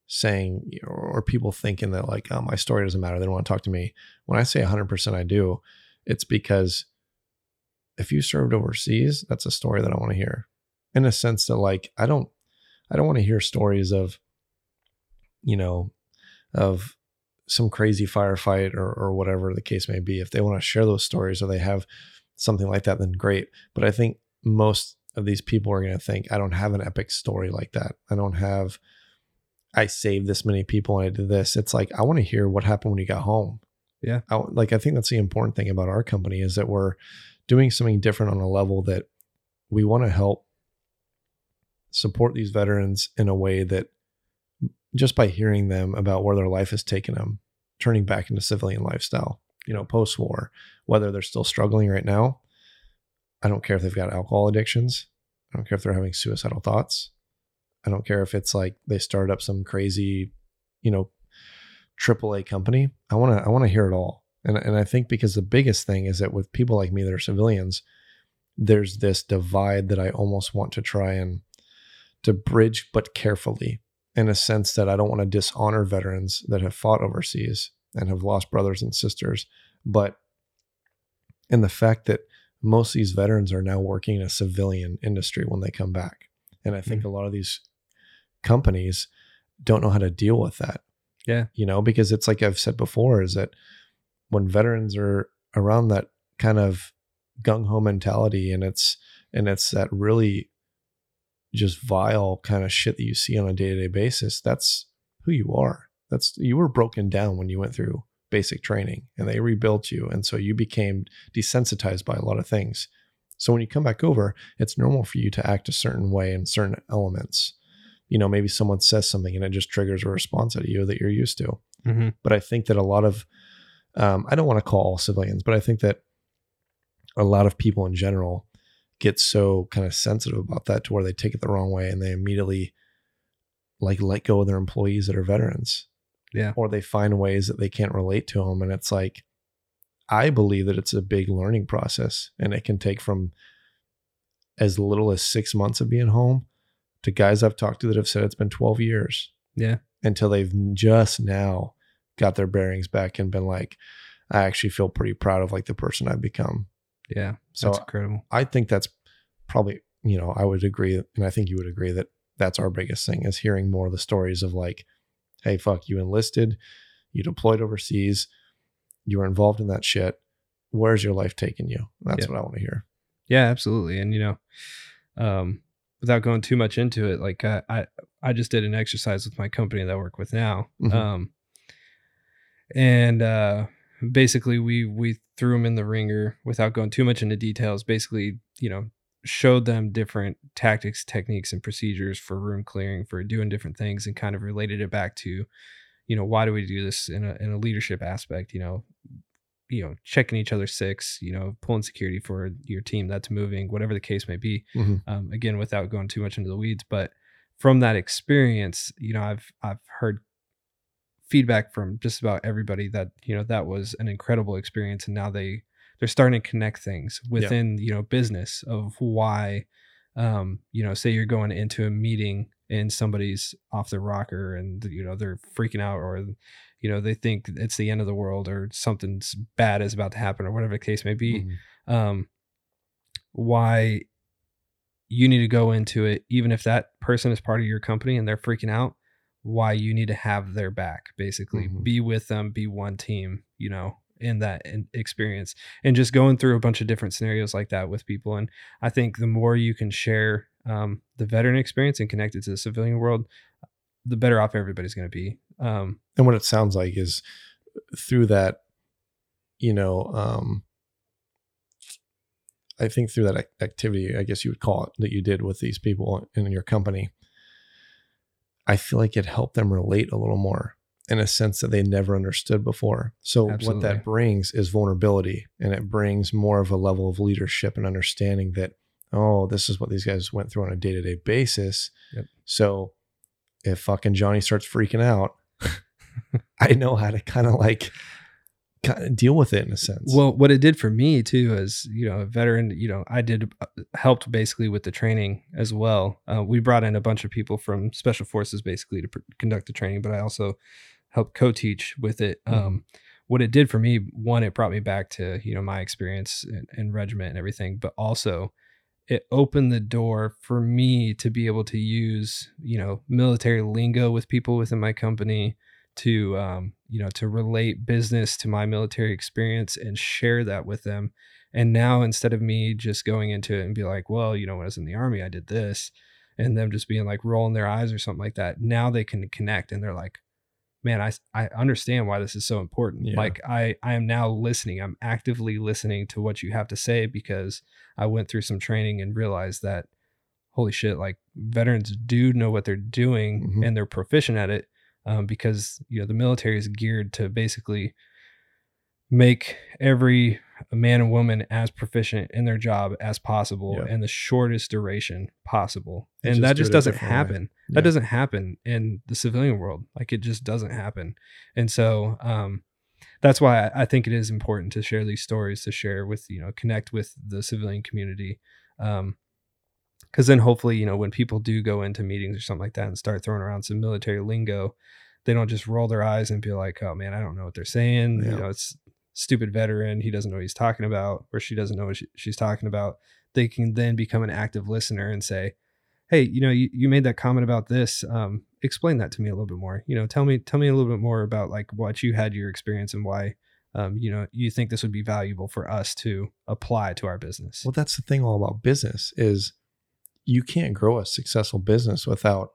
saying, or people thinking that like, oh, my story doesn't matter. They don't want to talk to me. When I say 100% I do, it's because if you served overseas, that's a story that I want to hear. In a sense that like, I don't, I don't want to hear stories of, you know, of some crazy firefight or, or whatever the case may be. If they want to share those stories or they have something like that, then great. But I think most of these people are going to think, I don't have an epic story like that. I don't have, I saved this many people and I did this. It's like, I want to hear what happened when you got home. Yeah. I, like, I think that's the important thing about our company is that we're doing something different on a level that we want to help support these veterans in a way that just by hearing them about where their life has taken them, turning back into civilian lifestyle, you know, post war, whether they're still struggling right now. I don't care if they've got alcohol addictions. I don't care if they're having suicidal thoughts. I don't care if it's like they started up some crazy, you know, AAA company. I want to I want to hear it all. And and I think because the biggest thing is that with people like me that are civilians, there's this divide that I almost want to try and to bridge but carefully in a sense that I don't want to dishonor veterans that have fought overseas and have lost brothers and sisters, but in the fact that most of these veterans are now working in a civilian industry when they come back. And I think mm. a lot of these companies don't know how to deal with that. Yeah. You know, because it's like I've said before, is that when veterans are around that kind of gung ho mentality and it's and it's that really just vile kind of shit that you see on a day-to-day basis, that's who you are. That's you were broken down when you went through basic training and they rebuilt you. And so you became desensitized by a lot of things. So when you come back over, it's normal for you to act a certain way in certain elements. You know, maybe someone says something and it just triggers a response out of you that you're used to. mm-hmm. But I think that a lot of, um, I don't want to call all civilians, but I think that a lot of people in general get so kind of sensitive about that to where they take it the wrong way and they immediately like let go of their employees that are veterans. Yeah. Or they find ways that they can't relate to them. And it's like, I believe that it's a big learning process and it can take from as little as six months of being home to guys I've talked to that have said it's been 12 years yeah until they've just now got their bearings back and been like, I actually feel pretty proud of like the person I've become. Yeah. So That's incredible. I think that's probably, you know, I would agree, and I think you would agree that that's our biggest thing is hearing more of the stories of like, hey, fuck, you enlisted, you deployed overseas, you were involved in that shit. Where's your life taking you? That's Yeah. what I want to hear. Yeah, absolutely. And you know, um, without going too much into it, like I, I, I just did an exercise with my company that I work with now. Mhm. Um, and uh, basically, we we threw them in the wringer without going too much into details. Basically, you know, showed them different tactics, techniques, and procedures for room clearing, for doing different things, and kind of related it back to, you know, why do we do this in a in a leadership aspect? You know, you know, checking each other's six, you know, pulling security for your team that's moving, whatever the case may be. Mhm. Um, again, without going too much into the weeds, but from that experience, you know, I've I've heard feedback from just about everybody that you know that was an incredible experience, and now they they're starting to connect things within you know business of why, um, you know, say you're going into a meeting and somebody's off their rocker and you know they're freaking out or you know they think it's the end of the world or something's bad is about to happen or whatever the case may be Mhm. um why you need to go into it even if that person is part of your company and they're freaking out why you need to have their back basically. Mhm. be with them be one team you know in that experience and just going through a bunch of different scenarios like that with people. And i think the more you can share um, the veteran experience and connect it to the civilian world the better off everybody's going to be. Um, And what it sounds like is through that, you know, um, I think through that activity, I guess you would call it, that you did with these people in your company, I feel like it helped them relate a little more in a sense that they never understood before. So what that brings is vulnerability and it brings more of a level of leadership and understanding that, oh, this is what these guys went through on a day-to-day basis. Yep. So if fucking Johnny starts freaking out, (laughs) I know how to kind of like kind of deal with it in a sense. Well, what it did for me too, as you know, a veteran, you know, I did uh, helped basically with the training as well. Uh, we brought in a bunch of people from special forces basically to pr- conduct the training, but I also helped co-teach with it. Mhm. Um, what it did for me, one, it brought me back to you know my experience in, in regiment and everything, but also it opened the door for me to be able to use you know military lingo with people within my company to um, you know to relate business to my military experience and share that with them and now instead of me just going into it and be like well you know when i was in the army i did this and them just being like rolling their eyes or something like that now they can connect and they're like man i i understand why this is so important Yeah. like i i am now listening i'm actively listening to what you have to say because i went through some training and realized that holy shit like veterans do know what they're doing Mhm. and they're proficient at it um, because you know the military is geared to basically make every man and woman as proficient in their job as possible Yeah. in the shortest duration possible. And just that just doesn't happen. Yeah. that doesn't happen in the civilian world. Like it just doesn't happen. And so um that's why I, I think it is important to share these stories to share with you know connect with the civilian community. Um because then hopefully you know when people do go into meetings or something like that and start throwing around some military lingo they don't just roll their eyes and be like oh man i don't know what they're saying. Yeah. you know it's stupid veteran he doesn't know what he's talking about or she doesn't know what she, she's talking about. They can then become an active listener and say hey you know you, you made that comment about this um explain that to me a little bit more. You know tell me tell me a little bit more about like what you had your experience and why um you know you think this would be valuable for us to apply to our business. Well, that's the thing all about business is you can't grow a successful business without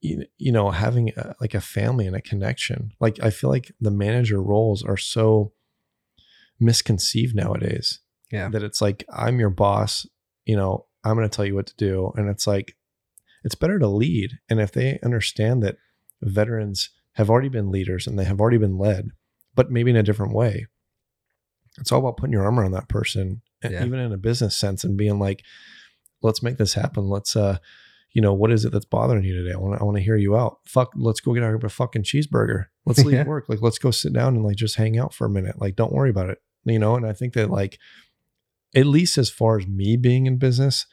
you, know having a, like a family and a connection. Like I feel like the manager roles are so misconceived nowadays. Yeah. That it's like I'm your boss, you know, I'm going to tell you what to do and it's like it's better to lead and if they understand that veterans have already been leaders and they have already been led, but maybe in a different way. It's all about putting your arm around that person, and Yeah. even in a business sense, and being like, "Let's make this happen. Let's, uh, you know, what is it that's bothering you today? I want to, I want to hear you out. Fuck, let's go get our a fucking cheeseburger. Let's (laughs) leave Yeah. work. Like, let's go sit down and like just hang out for a minute. Like, don't worry about it. You know. And I think that like, at least as far as me being in business,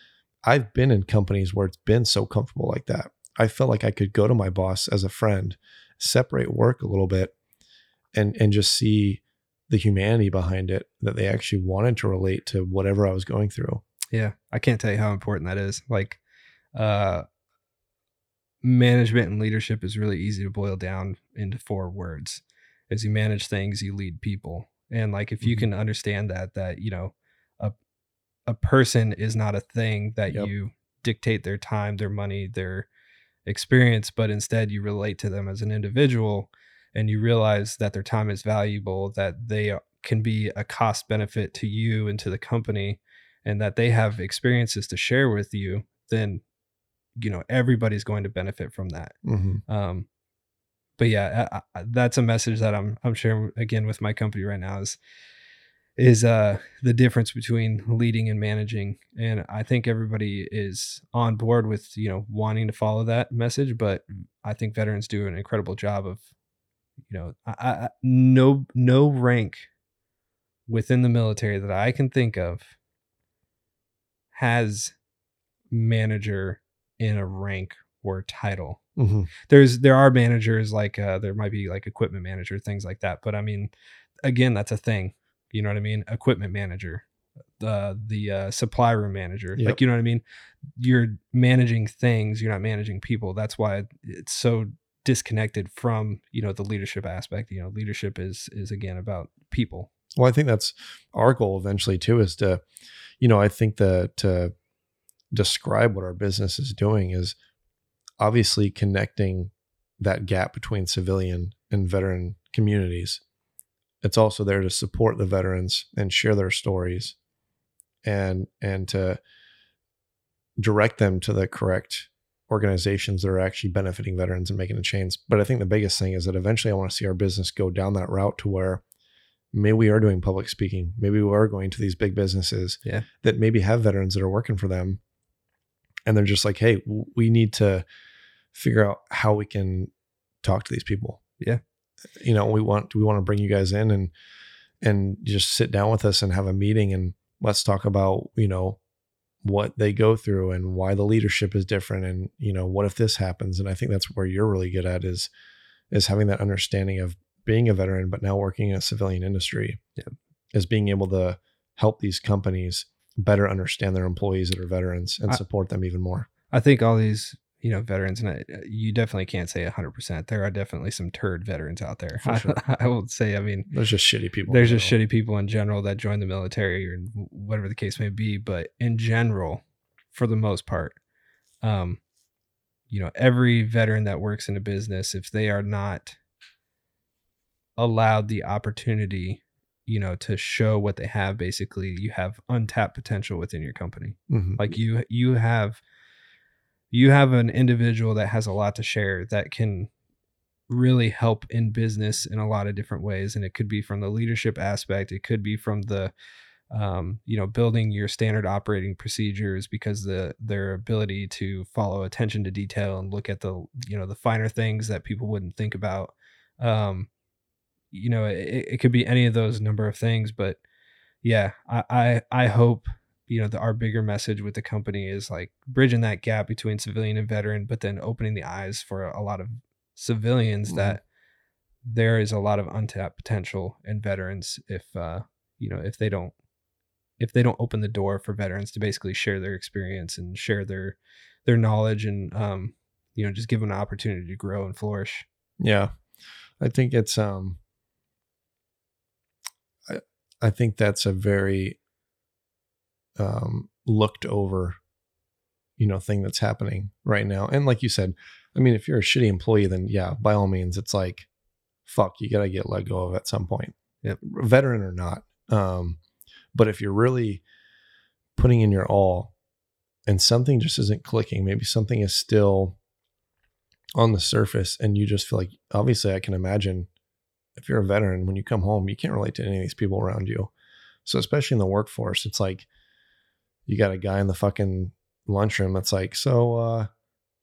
I've been in companies where it's been so comfortable like that. I felt like I could go to my boss as a friend, separate work a little bit, and and just see the humanity behind it that they actually wanted to relate to whatever I was going through. Yeah, I can't tell you how important that is. Like, uh, management and leadership is really easy to boil down into four words. As you manage things, you lead people, and like if you Mhm. can understand that, that you know, a a person is not a thing that Yep. you dictate their time, their money, their experience, but instead you relate to them as an individual, and you realize that their time is valuable, that they can be a cost benefit to you and to the company and that they have experiences to share with you, then you know everybody's going to benefit from that. hmm Um, but yeah, I, I, that's a message that I'm I'm sharing again with my company right now is is uh the difference between leading and managing and i think everybody is on board with you know wanting to follow that message but i think veterans do an incredible job of you know I, I, no no rank within the military that i can think of has manager in a rank or title. Hmm there's there are managers like uh there might be like equipment manager things like that but i mean again that's a thing you know what i mean? Equipment manager the the uh, supply room manager Yep. like you know what i mean? You're managing things you're not managing people that's why it's so disconnected from you know the leadership aspect you know leadership is is again about people. Well, I think that's our goal eventually too is to, you know, I think that to describe what our business is doing is obviously connecting that gap between civilian and veteran communities. It's also there to support the veterans and share their stories and and to direct them to the correct organizations that are actually benefiting veterans and making a change. But I think the biggest thing is that eventually I want to see our business go down that route to where maybe we are doing public speaking. Maybe we are going to these big businesses Yeah. that maybe have veterans that are working for them. And they're just like, hey, we need to figure out how we can talk to these people. Yeah. You know, we want we want to bring you guys in and and just sit down with us and have a meeting and let's talk about, you know, what they go through and why the leadership is different and, you know, what if this happens? And I think that's where you're really good at is is having that understanding of being a veteran, but now working in a civilian industry. Yeah. Is being able to help these companies better understand their employees that are veterans and I- support them even more. i think all these you know veterans and I, you definitely can't say 100% there are definitely some turd veterans out there sure. I, (laughs) I will say i mean There's just shitty people. there's just shitty people in general that join the military or whatever the case may be but in general for the most part um you know every veteran that works in a business if they are not allowed the opportunity you know to show what they have basically you have untapped potential within your company Mhm. like you you have you have an individual that has a lot to share that can really help in business in a lot of different ways and it could be from the leadership aspect it could be from the um, you know building your standard operating procedures because the their ability to follow attention to detail and look at the you know the finer things that people wouldn't think about um, you know it, it could be any of those number of things but yeah i i, I hope you know the, our bigger message with the company is like bridging that gap between civilian and veteran but then opening the eyes for a, lot of civilians Mhm. that there is a lot of untapped potential in veterans if uh you know if they don't if they don't open the door for veterans to basically share their experience and share their their knowledge and um you know just give them an opportunity to grow and flourish Yeah. I think it's um I think that's a very um looked over you know thing that's happening right now. And like you said, I mean if you're a shitty employee then yeah, by all means it's like fuck, you got to get let go of at some point. Yep. Veteran or not. Um but if you're really putting in your all and something just isn't clicking, maybe something is still on the surface and you just feel like obviously I can imagine if you're a veteran when you come home you can't relate to any of these people around you. So especially in the workforce it's like you got a guy in the fucking lunchroom that's like so uh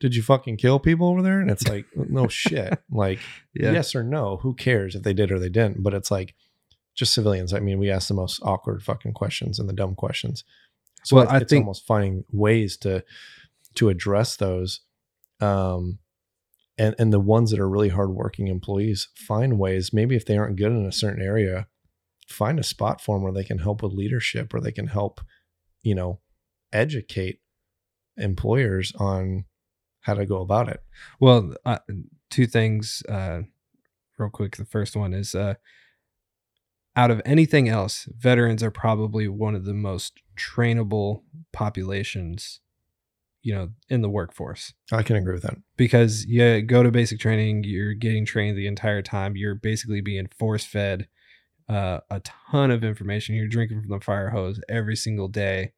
did you fucking kill people over there? And it's like no (laughs) shit. Like yes or no who cares if they did or they didn't? But it's like just civilians I mean we ask the most awkward fucking questions and the dumb questions. So Well, I, I it's think- almost finding ways to to address those. Um and and the ones that are really hardworking employees find ways maybe if they aren't good in a certain area find a spot for them where they can help with leadership or they can help, you know, educate employers on how to go about it. Well, uh, two things, uh, real quick. The first one is uh, out of anything else, veterans are probably one of the most trainable populations, you know, in the workforce. I can agree with that. Because you go to basic training, you're getting trained the entire time. You're basically being force fed uh, a ton of information. You're drinking from the fire hose every single day.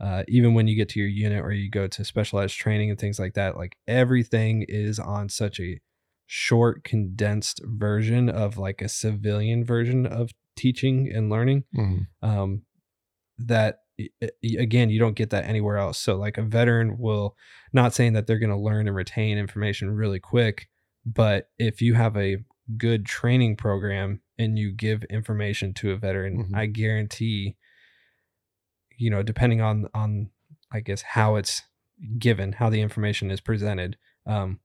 Uh, even when you get to your unit or you go to specialized training and things like that, like everything is on such a short, condensed version of like a civilian version of teaching and learning Mm-hmm. um, that again you don't get that anywhere else so like a veteran will not saying that they're going to learn and retain information really quick but if you have a good training program and you give information to a veteran Mhm. i guarantee you know depending on on i guess how it's given how the information is presented um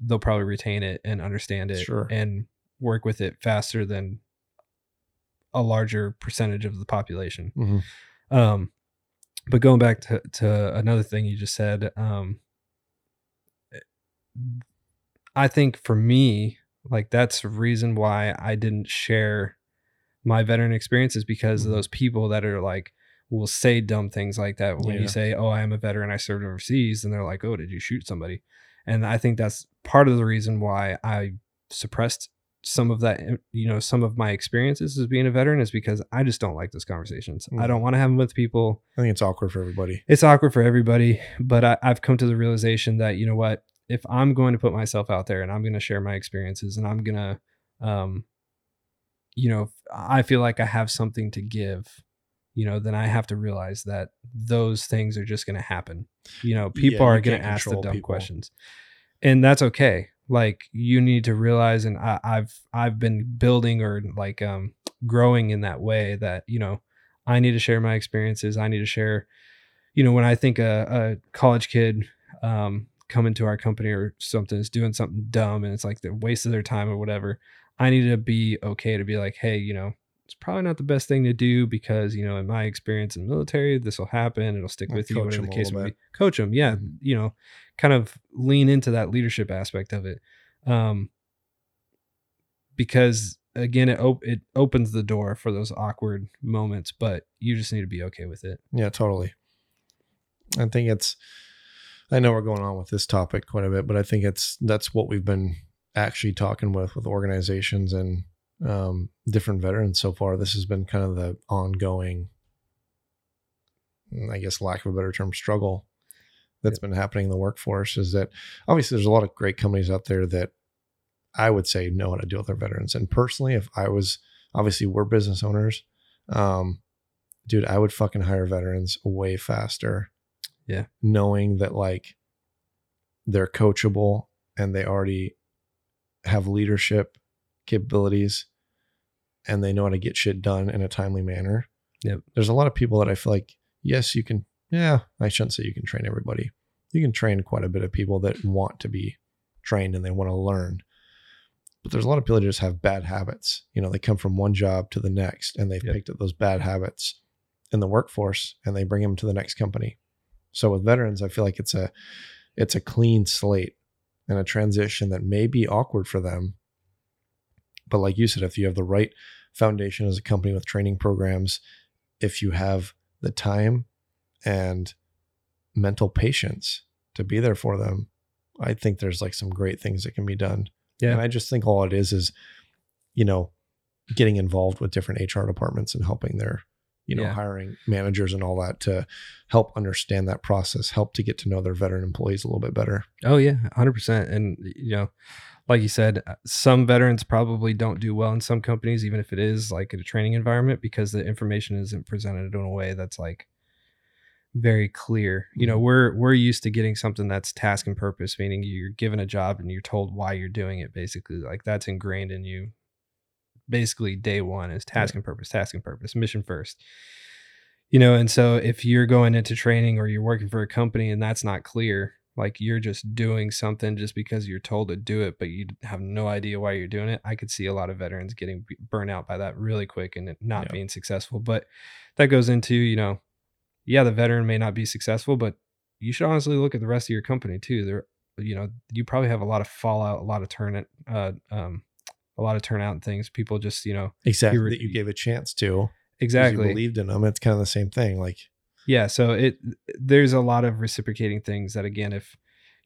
they'll probably retain it and understand it Sure. and work with it faster than a larger percentage of the population Mm-hmm. Um, but going back to, to another thing you just said, um, I think for me, like that's the reason why I didn't share my veteran experiences because of those people that are like will say dumb things like that when Yeah. you say, "Oh, I am a veteran. I served overseas," and they're like, "Oh, did you shoot somebody?" And I think that's part of the reason why I suppressed some of that, eh, you know, some of my experiences as being a veteran is because I just don't like those conversations. I Mhm. don't want to have them with people. I think it's awkward for everybody. It's awkward for everybody, but I, I've come to the realization that you know what, if I'm going to put myself out there and I'm going to share my experiences and I'm going to, um, you know, I feel like I have something to give, you know, then I have to realize that those things are just going to happen. You know, people Yeah, are going to ask the dumb people. questions, and that's okay. Like you need to realize, and I, I've I've been building or like um growing in that way that you know I need to share my experiences. I need to share, you know, when I think a, a college kid um, coming to our company or something is doing something dumb and it's like the waste of their time or whatever, I need to be okay to be like, hey, you know, it's probably not the best thing to do because you know, in my experience in the military, this will happen. It'll stick with you, coach whatever the them case may be. Coach them, yeah, Mhm. you know, kind of lean into that leadership aspect of it. Um, because again it op- it opens the door for those awkward moments but you just need to be okay with it Yeah, totally. I think it's. I know we're going on with this topic quite a bit, but I think it's that's what we've been actually talking with with organizations and um, different veterans so far. This has been kind of the ongoing, I guess, lack of a better term, struggle that's been happening in the workforce. Is that obviously there's a lot of great companies out there that I would say know how to deal with their veterans. And personally, if I was obviously we're business owners, um, dude, I would fucking hire veterans way faster. Yeah. Knowing that like they're coachable and they already have leadership capabilities and they know how to get shit done in a timely manner. Yep. There's a lot of people that I feel like, yes, you can, yeah, I shouldn't say you can train everybody. You can train quite a bit of people that want to be trained and they want to learn. But there's a lot of people that just have bad habits. You know, they come from one job to the next and they've Yep. picked up those bad habits in the workforce and they bring them to the next company. So with veterans, I feel like it's a it's a clean slate and a transition that may be awkward for them. But like you said, if you have the right foundation as a company with training programs, if you have the time and mental patience to be there for them, I think there's like some great things that can be done. Yeah. And I just think all it is is, you know, getting involved with different HR departments and helping their, you know, Yeah. hiring managers and all that to help understand that process, help to get to know their veteran employees a little bit better. oh yeah 100% and you know like you said uh, some veterans probably don't do well in some companies even if it is like a training environment because the information isn't presented in a way that's like very clear you know Mhm. we're we're used to getting something that's task and purpose meaning you're given a job and you're told why you're doing it basically like that's ingrained in you basically day one is task and purpose task and purpose mission first you know and so if you're going into training or you're working for a company and that's not clear like you're just doing something just because you're told to do it, but you have no idea why you're doing it. I could see a lot of veterans getting burnt out by that really quick and not Yeah. being successful. But that goes into, you know, yeah, the veteran may not be successful, but you should honestly look at the rest of your company too. There, you know, you probably have a lot of fallout, a lot of turn, uh, um, a lot of turnout and things. People just, you know, exactly were- that you gave a chance to. exactly you believed in them it's kind of the same thing like yeah so it there's a lot of reciprocating things that again if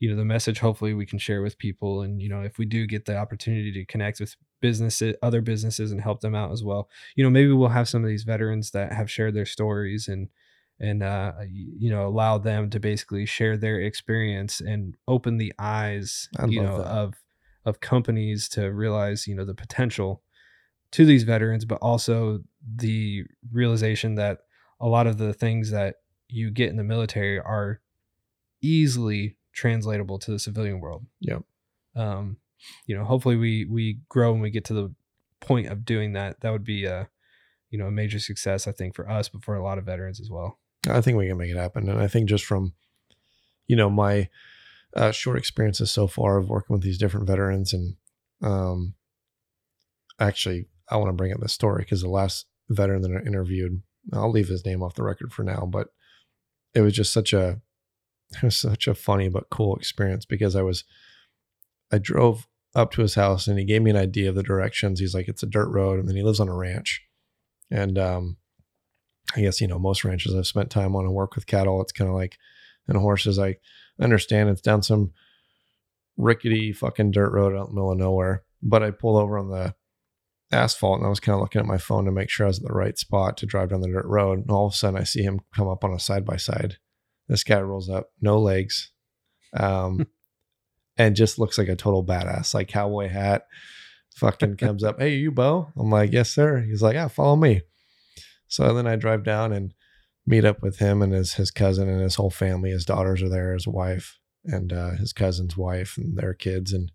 you know the message hopefully we can share with people and you know if we do get the opportunity to connect with businesses other businesses and help them out as well you know maybe we'll have some of these veterans that have shared their stories and and uh you know allow them to basically share their experience and open the eyes I you know that. of of companies to realize you know the potential to these veterans but also the realization that a lot of the things that you get in the military are easily translatable to the civilian world. Yep. Um, you know, hopefully we we grow and we get to the point of doing that. That would be a you know a major success, I think, for us, but for a lot of veterans as well. I think we can make it happen. And I think just from, you know, my uh, short experiences so far of working with these different veterans, and um, actually, I want to bring up this story because the last veteran that I interviewed, I'll leave his name off the record for now, but it was just such a, it was (laughs) such a funny but cool experience because I was, I drove up to his house and he gave me an idea of the directions. He's like, it's a dirt road, and then he lives on a ranch, and um, I guess you know most ranches I've spent time on and work with cattle. It's kind of like and horses. I understand it's down some rickety fucking dirt road out in the middle of nowhere. But I pulled over on the asphalt and I was kind of looking at my phone to make sure I was at the right spot to drive down the dirt road. And all of a sudden I see him come up on a side by side. This guy rolls up, no legs, um, (laughs) and just looks like a total badass, like cowboy hat. Fucking comes up, hey, you Bo? I'm like, yes, sir. He's like, yeah, follow me. So then I drive down and meet up with him and his his cousin and his whole family. His daughters are there, his wife and uh, his cousin's wife and their kids. And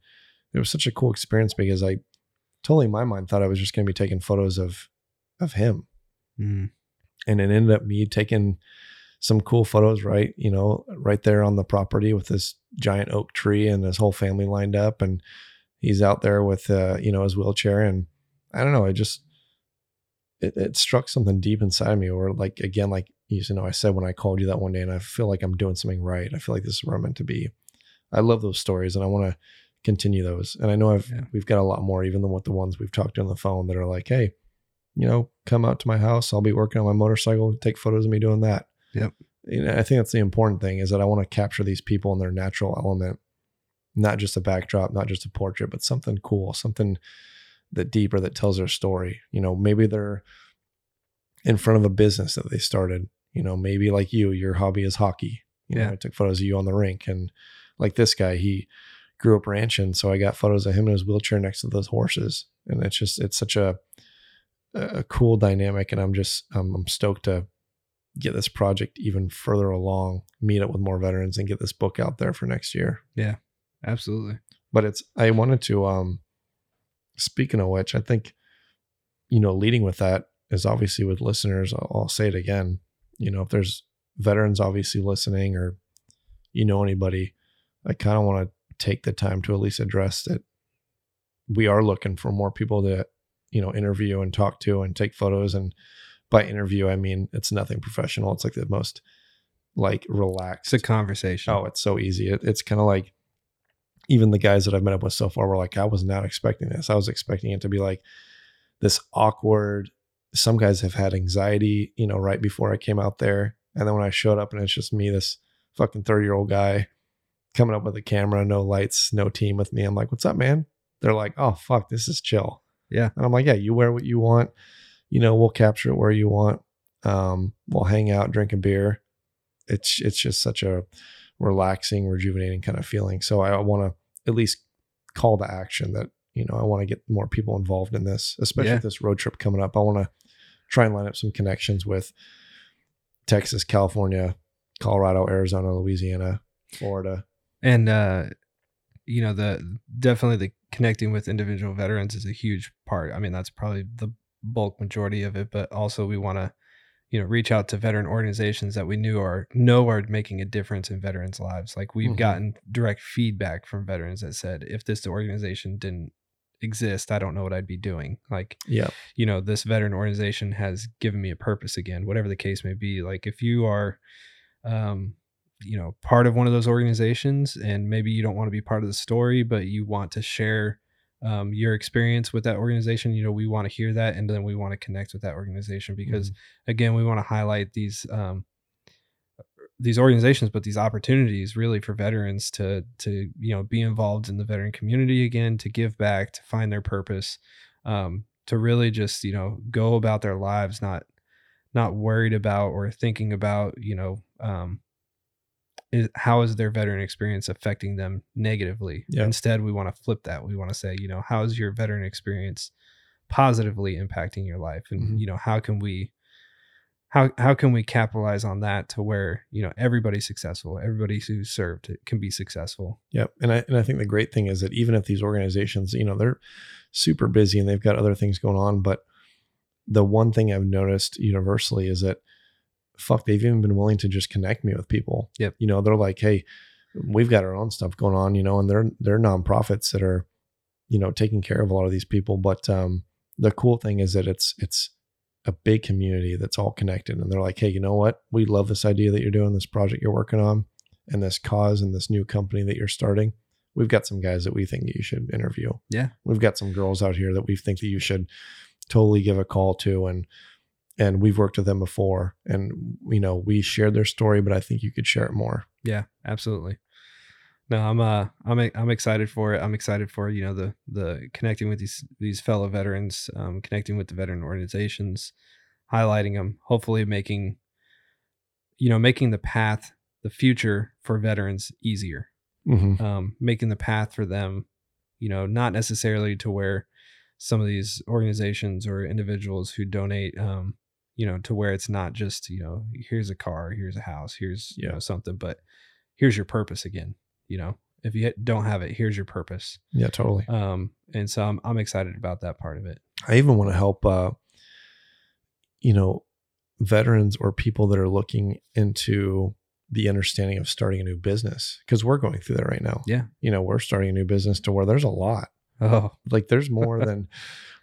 it was such a cool experience because I totally in my mind thought I was just going to be taking photos of of him, and it ended up me taking some cool photos right you know right there on the property with this giant oak tree and his whole family lined up and he's out there with uh, you know his wheelchair and i don't know it just it, it struck something deep inside me or like again like you know i said when i called you that one day and i feel like i'm doing something right. I feel like this is where i'm meant to be. I love those stories and i want to continue those. And i know i've Yeah. we've got a lot more even than what the ones we've talked to on the phone that are like hey you know come out to my house. I'll be working on my motorcycle. Take photos of me doing that. Yep. you know, i think that's the important thing is that i want to capture these people in their natural element. Not just a backdrop not just a portrait but something cool something that deeper that tells their story you know maybe they're in front of a business that they started you know maybe like you your hobby is hockey you know Yeah. i took photos of you on the rink and like this guy he grew up ranching so i got photos of him in his wheelchair next to those horses and it's just it's such a a cool dynamic and i'm just um, i'm stoked to get this project even further along meet up with more veterans and get this book out there for next year Yeah. Absolutely. but it's i wanted to um speaking of which i think you know leading with that is obviously with listeners i'll, I'll say it again you know if there's veterans obviously listening or you know anybody i kind of want to take the time to at least address that we are looking for more people to you know interview and talk to and take photos and by interview i mean it's nothing professional it's like the most like relaxed It's a conversation. Oh, it's so easy. It, it's kind of like even the guys that I've met up with so far were like, I was not expecting this. I was expecting it to be like this awkward. Some guys have had anxiety, you know, right before I came out there. And then when I showed up and it's just me, this fucking 30 year old guy coming up with a camera, no lights, no team with me. I'm like, what's up, man? They're like, oh, fuck, this is chill. Yeah. And I'm like, yeah, you wear what you want. You know, we'll capture it where you want. Um, we'll hang out, drink a beer. It's it's just such a relaxing, rejuvenating kind of feeling. So I want to at least call to action that you know I want to get more people involved in this, especially Yeah. with this road trip coming up. I want to try and line up some connections with Texas, California, Colorado, Arizona, Louisiana, Florida. and uh you know the definitely the connecting with individual veterans is a huge part i mean that's probably the bulk majority of it but also we want to you know reach out to veteran organizations that we knew are know are making a difference in veterans lives like we've Mhm. gotten direct feedback from veterans that said if this organization didn't exist i don't know what i'd be doing like Yeah. you know this veteran organization has given me a purpose again whatever the case may be like if you are um you know part of one of those organizations and maybe you don't want to be part of the story but you want to share um, your experience with that organization you know we want to hear that and then we want to connect with that organization because again we want to highlight these um, these organizations but these opportunities really for veterans to to you know be involved in the veteran community again to give back to find their purpose um, to really just you know go about their lives not not worried about or thinking about you know um, is, how is their veteran experience affecting them negatively? Instead we want to flip that. We want to say you know how is your veteran experience positively impacting your life? And Mhm. you know how can we how how can we capitalize on that to where you know everybody's successful everybody who's served can be successful? Yep. And I and I think the great thing is that even if these organizations, you know, they're super busy and they've got other things going on, but the one thing I've noticed universally is that fuck, they've even been willing to just connect me with people. Yep. You know, they're like, hey, we've got our own stuff going on, you know, and they're they're nonprofits that are, you know, taking care of a lot of these people. But um the cool thing is that it's it's a big community that's all connected and they're like, hey, you know what? We love this idea that you're doing, this project you're working on and this cause and this new company that you're starting, we've got some guys that we think you should interview. Yeah. We've got some girls out here that we think that you should totally give a call to and and we've worked with them before and you know, we shared their story, but I think you could share it more. Yeah, absolutely. No, I'm uh I'm I'm excited for it. I'm excited for you know the the connecting with these these fellow veterans, um, connecting with the veteran organizations, highlighting them, hopefully making you know making the path, the future for veterans easier, Mm-hmm. um, making the path for them, you know, not necessarily to where some of these organizations or individuals who donate, um, you know, to where it's not just you know here's a car, here's a house, here's you know something, but here's your purpose again. You know, if you don't have it, here's your purpose. Yeah, totally. Um, and so I'm I'm excited about that part of it. I even want to help uh you know, veterans or people that are looking into the understanding of starting a new business because we're going through that right now. Yeah. You know, we're starting a new business to where there's a lot. Oh, like there's more (laughs) than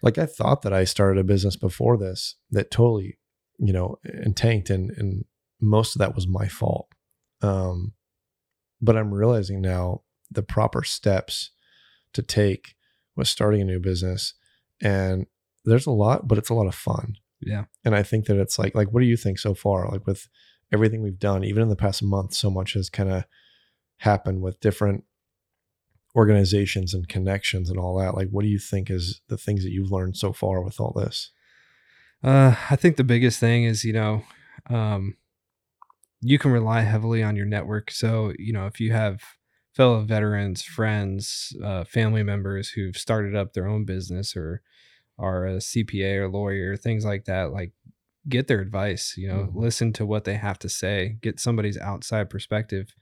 like I thought that I started a business before this that totally, you know, and tanked and and most of that was my fault. Um but I'm realizing now the proper steps to take with starting a new business and there's a lot but it's a lot of fun. yeah, And I think that it's like like what do you think so far like with everything we've done even in the past month so much has kind of happened with different organizations and connections and all that like what do you think is the things that you've learned so far with all this Uh, I think the biggest thing is, you know, um, you can rely heavily on your network. So, you know, if you have fellow veterans, friends, uh, family members who've started up their own business or are a CPA or lawyer, things like that, like get their advice, you know, Mhm. listen to what they have to say, get somebody's outside perspective.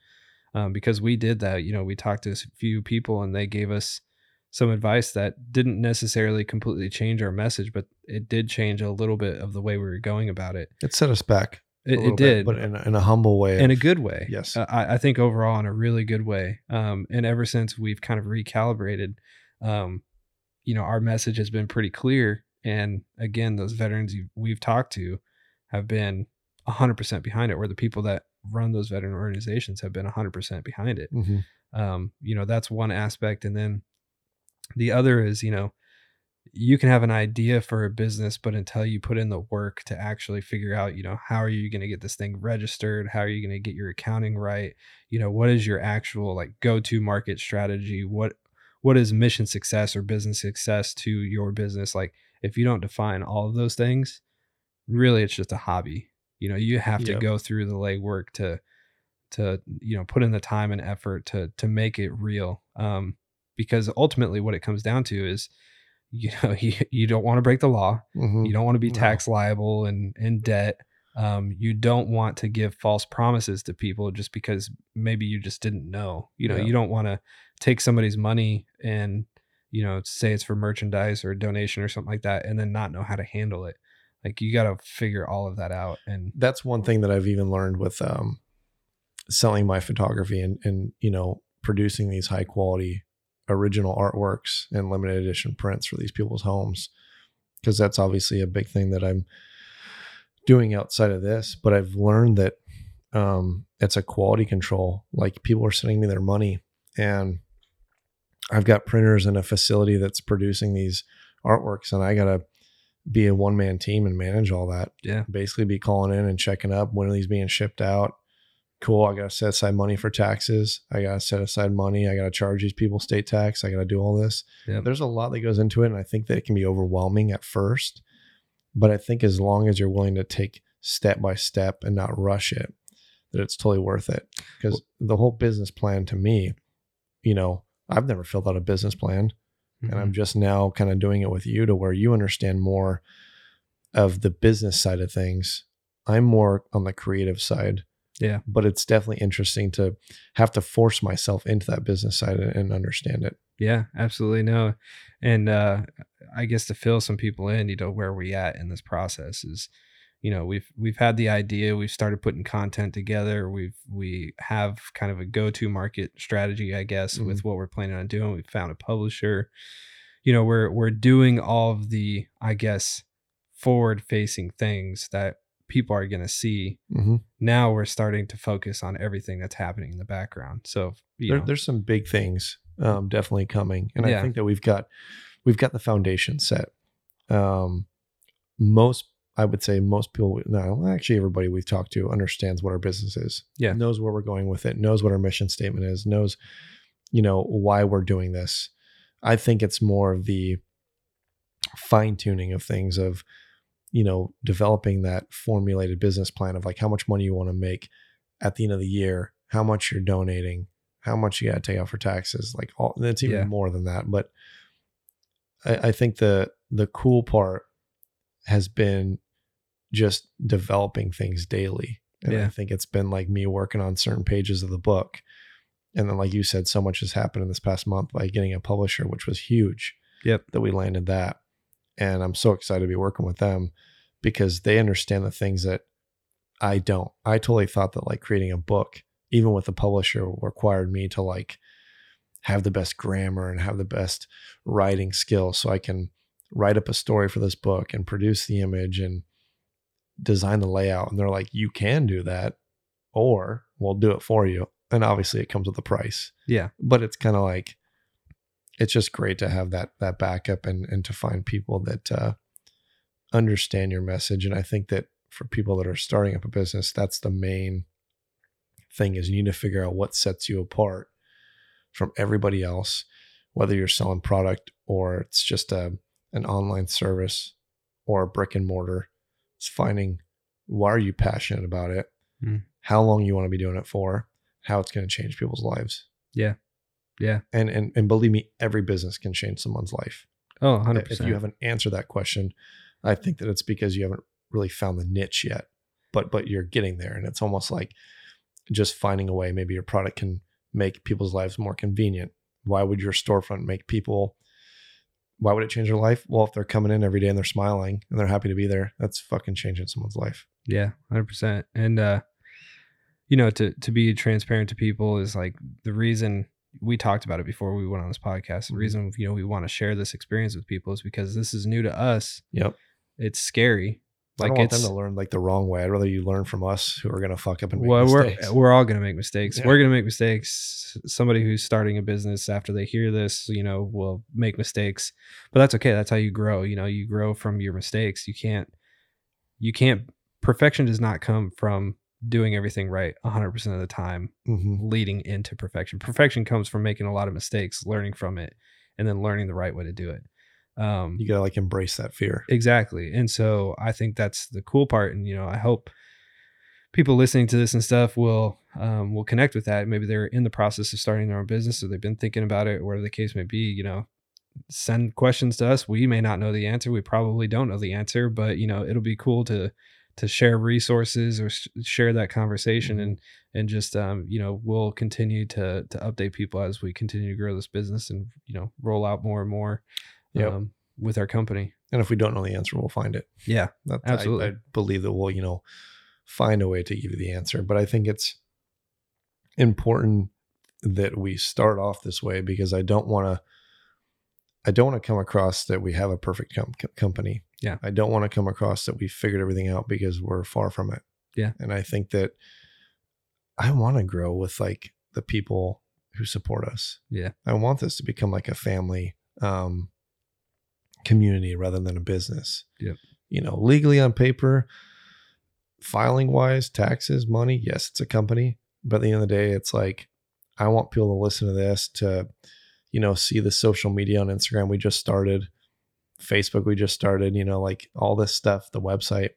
Um, because we did that, you know, we talked to a few people and they gave us some advice that didn't necessarily completely change our message, but it did change a little bit of the way we were going about it. it set us back It, it bit, did, but in a, in a humble way in a good way. yes Uh, I, I think overall in a really good way. Um, and ever since we've kind of recalibrated, um, you know, our message has been pretty clear. And again, those veterans we've talked to have been 100% behind it, where the people that run those veteran organizations have been 100% behind it. Mhm. Um, you know, that's one aspect. And then the other is, you know, you can have an idea for a business, but until you put in the work to actually figure out, you know, how are you going to get this thing registered? How are you going to get your accounting right? You know, what is your actual like go to market strategy? What what is mission success or business success to your business? Like if you don't define all of those things, really it's just a hobby. You know, you have to go through the legwork to to you know put in the time and effort to to make it real. Um, because ultimately what it comes down to is you know (laughs) you, you don't want to break the law. Mhm. you don't want to be tax liable and in debt. Um, you don't want to give false promises to people just because maybe you just didn't know. You know Yeah. you don't want to take somebody's money and you know say it's for merchandise or a donation or something like that and then not know how to handle it. Like you got to figure all of that out and that's one thing that I've even learned with um, selling my photography and and you know producing these high quality original artworks and limited edition prints for these people's homes because that's obviously a big thing that I'm doing outside of this but I've learned that um, it's a quality control like people are sending me their money and I've got printers and a facility that's producing these artworks and I got to be a one man team and manage all that. Yeah. Basically be calling in and checking up when are these being shipped out. Cool. I got to set aside money for taxes. I got to set aside money. I got to charge these people state tax. I got to do all this. Yep. There's a lot that goes into it. And I think that it can be overwhelming at first. But I think as long as you're willing to take step by step and not rush it, that it's totally worth it. Because the whole business plan to me, you know, I've never filled out a business plan and I'm Mhm. just now kind of doing it with you to where you understand more of the business side of things. I'm more on the creative side. Yeah. But it's definitely interesting to have to force myself into that business side and, and understand it. Yeah, absolutely no. And uh I guess to fill some people in, you know, where we at in this process is, you know, we've we've had the idea, we've started putting content together, we've we have kind of a go-to market strategy, I guess, with what we're planning on doing. We've found a publisher. You know, we're we're doing all of the, I guess, forward facing things that people are gonna see. Mm-hmm. Now we're starting to focus on everything that's happening in the background. So you There, know, there's some big things um, definitely coming, and I think that we've got we've got the foundation set. Um, most, I would say, most people. No, actually, everybody we've talked to understands what our business is. Yeah. knows where we're going with it. Knows what our mission statement is. Knows, you know, why we're doing this. I think it's more of the fine tuning of things of, you know, developing that formulated business plan of like how much money you want to make at the end of the year, how much you're donating, how much you got to take out for taxes. Like all that's even Yeah. more than that. But I, I think the the cool part has been just developing things daily. And I think it's been like me working on certain pages of the book. And then, like you said, so much has happened in this past month by getting a publisher, which was huge Yep. that we landed that. And I'm so excited to be working with them because they understand the things that I don't. I totally thought that like creating a book, even with a publisher, required me to like have the best grammar and have the best writing skills so I can write up a story for this book and produce the image and design the layout. And they're like, you can do that, or we'll do it for you. And obviously it comes with a price Yeah. but it's kind of like it's just great to have that that backup and and to find people that uh, understand your message and i think that for people that are starting up a business that's the main thing is you need to figure out what sets you apart from everybody else whether you're selling product or it's just a an online service or a brick and mortar it's finding why are you passionate about it Mm. how long you want to be doing it for how it's going to change people's lives Yeah. Yeah. and and and believe me every business can change someone's life Oh, 100%. if you haven't answered that question i think that it's because you haven't really found the niche yet but but you're getting there and it's almost like just finding a way maybe your product can make people's lives more convenient why would your storefront make people why would it change their life well if they're coming in every day and they're smiling and they're happy to be there that's fucking changing someone's life Yeah, hundred percent. And uh, you know, to to be transparent to people is like the reason we talked about it before we went on this podcast. The Mhm. reason you know we want to share this experience with people is because this is new to us. yep It's scary. I Like don't want them to learn like the wrong way. I'd rather you learn from us who are gonna fuck up and make well, mistakes. we're we're all gonna make mistakes. Yeah. We're gonna make mistakes. Somebody who's starting a business after they hear this, you know, will make mistakes, but that's okay. That's how you grow. You know, you grow from your mistakes. You can't, you can't. Perfection does not come from doing everything right 100% of the time Mhm. leading into perfection. Perfection comes from making a lot of mistakes, learning from it, and then learning the right way to do it. Um, You gotta like embrace that fear. Exactly. And so I think that's the cool part. And, you know, I hope people listening to this and stuff will um, will connect with that. Maybe they're in the process of starting their own business or they've been thinking about it, whatever the case may be, you know, send questions to us. We may not know the answer. We probably don't know the answer, but you know, it'll be cool to to share resources or sh- share that conversation Mhm. and and just um, you know, we'll continue to to update people as we continue to grow this business and, you know, roll out more and more Yep. um, with our company. And if we don't know the answer, we'll find it. Yeah. That, Absolutely. I, I believe that we'll, you know, find a way to give you the answer. But I think it's important that we start off this way because I don't want to. I don't want to come across that we have a perfect com- company. Yeah. I don't want to come across that we figured everything out because we're far from it. Yeah. And I think that I want to grow with like the people who support us. Yeah. I want this to become like a family um, community rather than a business. Yep. You know, legally on paper, filing wise, taxes, money, yes, it's a company. But at the end of the day, it's like, I want people to listen to this to, you know, see the social media on Instagram we just started, Facebook we just started, you know, like all this stuff, the website.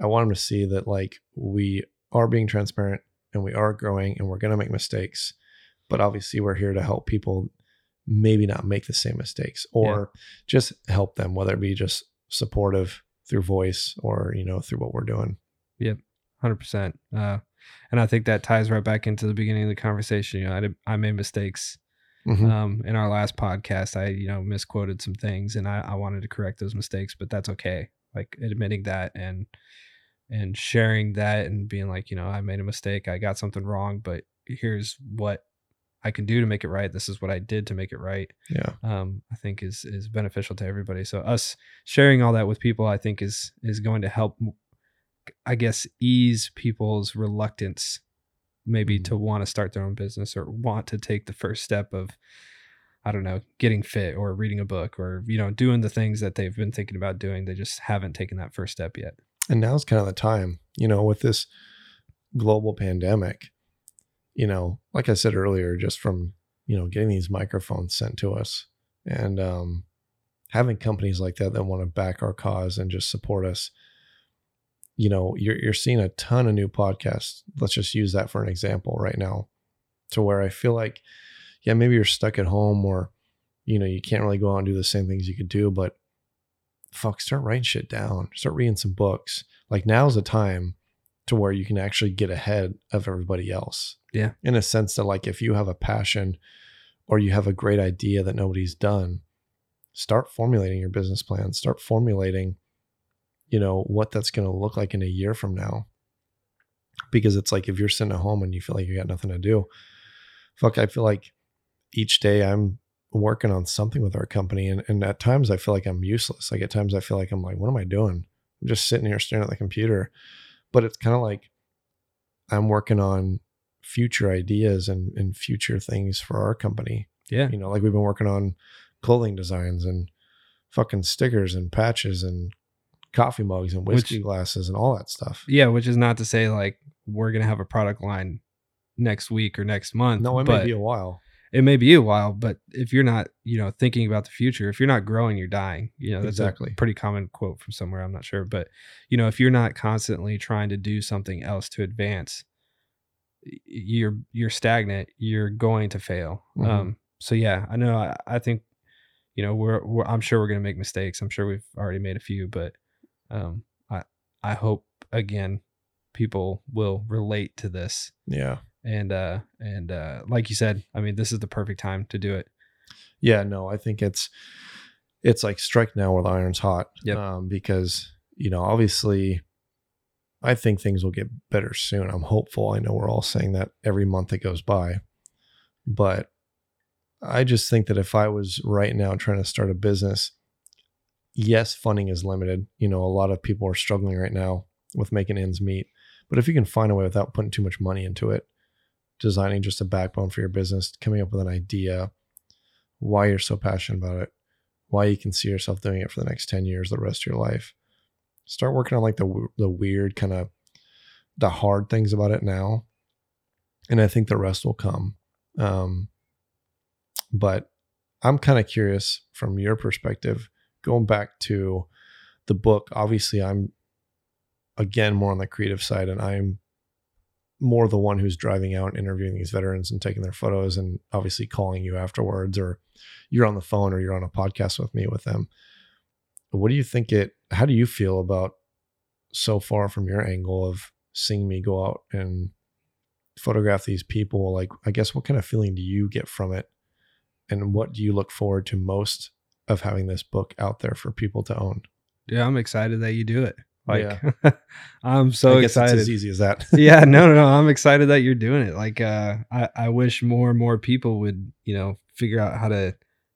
I want them to see that like we are being transparent and we are growing and we're going to make mistakes. But obviously, we're here to help people maybe not make the same mistakes or just help them, whether it be just supportive through voice or, you know, through what we're doing. Yep. Hundred percent. Uh, and I think that ties right back into the beginning of the conversation. You know, I did, I made mistakes Mhm. um, in our last podcast. I you know misquoted some things, and I, I wanted to correct those mistakes, but that's okay. Like admitting that and and sharing that and being like, you know, I made a mistake. I got something wrong, but here's what I can do to make it right. This is what I did to make it right. yeah. Um, I think is is beneficial to everybody. So us sharing all that with people, I think is is going to help. I guess ease people's reluctance, maybe Mhm. to want to start their own business or want to take the first step of, I don't know, getting fit or reading a book or you know doing the things that they've been thinking about doing. They just haven't taken that first step yet. And now's kind of the time, you know, with this global pandemic, you know, like I said earlier, just from, you know, getting these microphones sent to us and um, having companies like that that want to back our cause and just support us. You know, you're, you're seeing a ton of new podcasts. Let's just use that for an example right now to where I feel like, yeah, maybe you're stuck at home or, you know, you can't really go out and do the same things you could do, but fuck, start writing shit down, start reading some books. Like now's the time to where you can actually get ahead of everybody else. Yeah. In a sense that like if you have a passion or you have a great idea that nobody's done, start formulating your business plan, start formulating, you know, what that's going to look like in a year from now. Because it's like if you're sitting at home and you feel like you got nothing to do, fuck, I feel like each day I'm working on something with our company. And, and at times I feel like I'm useless. Like at times I feel like I'm like, what am I doing? I'm just sitting here staring at the computer. But it's kind of like I'm working on future ideas and, and future things for our company. Yeah, You know, like we've been working on clothing designs and fucking stickers and patches and coffee mugs and whiskey Which- glasses and all that stuff. yeah. Which is not to say like we're gonna have a product line next week or next month. No, it may be a while. it may be a while, but if you're not, you know, thinking about the future, if you're not growing, you're dying. You know, that's Exactly. a pretty common quote from somewhere. I'm not sure, but you know, if you're not constantly trying to do something else to advance, you're you're stagnant. You're going to fail. Mhm. Um. So yeah, I know. I, I think, you know, we're, we're I'm sure we're gonna make mistakes. I'm sure we've already made a few, but um, I I hope again people will relate to this Yeah. and uh and uh like you said i mean this is the perfect time to do it Yeah, no, I think it's it's like strike now while the iron's hot. Yep. Um, because you know, obviously, I think things will get better soon. I'm hopeful. I know we're all saying that every month that goes by, but I just think that if I was right now trying to start a business, yes, funding is limited. You know, a lot of people are struggling right now with making ends meet. But if you can find a way without putting too much money into it, designing just a backbone for your business, coming up with an idea, why you're so passionate about it, why you can see yourself doing it for the next 10 years, the rest of your life. Start working on like the the weird kind of the hard things about it now. And I think the rest will come. Um, but I'm kind of curious from your perspective, going back to the book. Obviously, I'm again more on the creative side, and I'm more the one who's driving out and interviewing these veterans and taking their photos and obviously calling you afterwards or you're on the phone or you're on a podcast with me with them. What do you think it how do you feel about so far from your angle of seeing me go out and photograph these people? Like I guess what kind of feeling do you get from it? And what do you look forward to most of having this book out there for people to own? Yeah, I'm excited that you do it. Like, Yeah. (laughs) I'm so I guess excited. As easy as that. (laughs) yeah, no, no, no. (laughs) I'm excited that you're doing it. Like, uh, I, I wish more and more people would, you know, figure out how to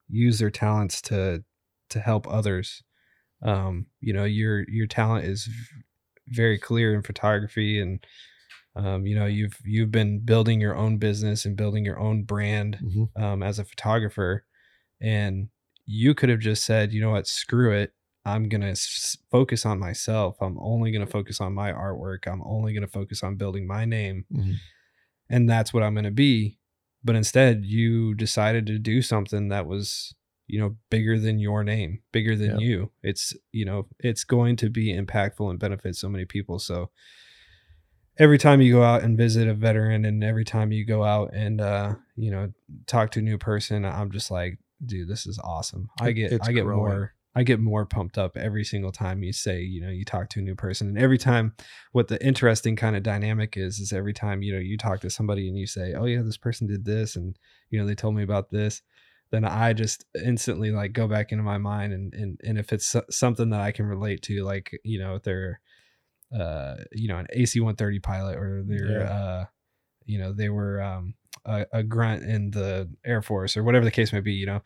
use their talents to, to help others. Um, you know, your, your talent is very clear in photography and, um, you know, you've, you've been building your own business and building your own brand, Mhm. um, as a photographer and you could have just said, you know what, screw it. I'm going to s- focus on myself. I'm only going to focus on my artwork. I'm only going to focus on building my name. Mhm. And that's what I'm going to be. But instead, you decided to do something that was, you know, bigger than your name, bigger than Yeah. you. It's, you know, it's going to be impactful and benefit so many people. So every time you go out and visit a veteran and every time you go out and, uh, you know, talk to a new person, I'm just like, dude, this is awesome. I get, it's I get growing. more, I get more pumped up every single time you say, you know, you talk to a new person. And every time what the interesting kind of dynamic is, is every time, you know, you talk to somebody and you say, oh yeah, this person did this. And, you know, they told me about this. Then I just instantly like go back into my mind and, and, and if it's something that I can relate to, like, you know, if they're, uh, you know, an AC 130 pilot or they're, Yeah. uh, you know, they were, um, a, a grunt in the Air Force or whatever the case may be, you know,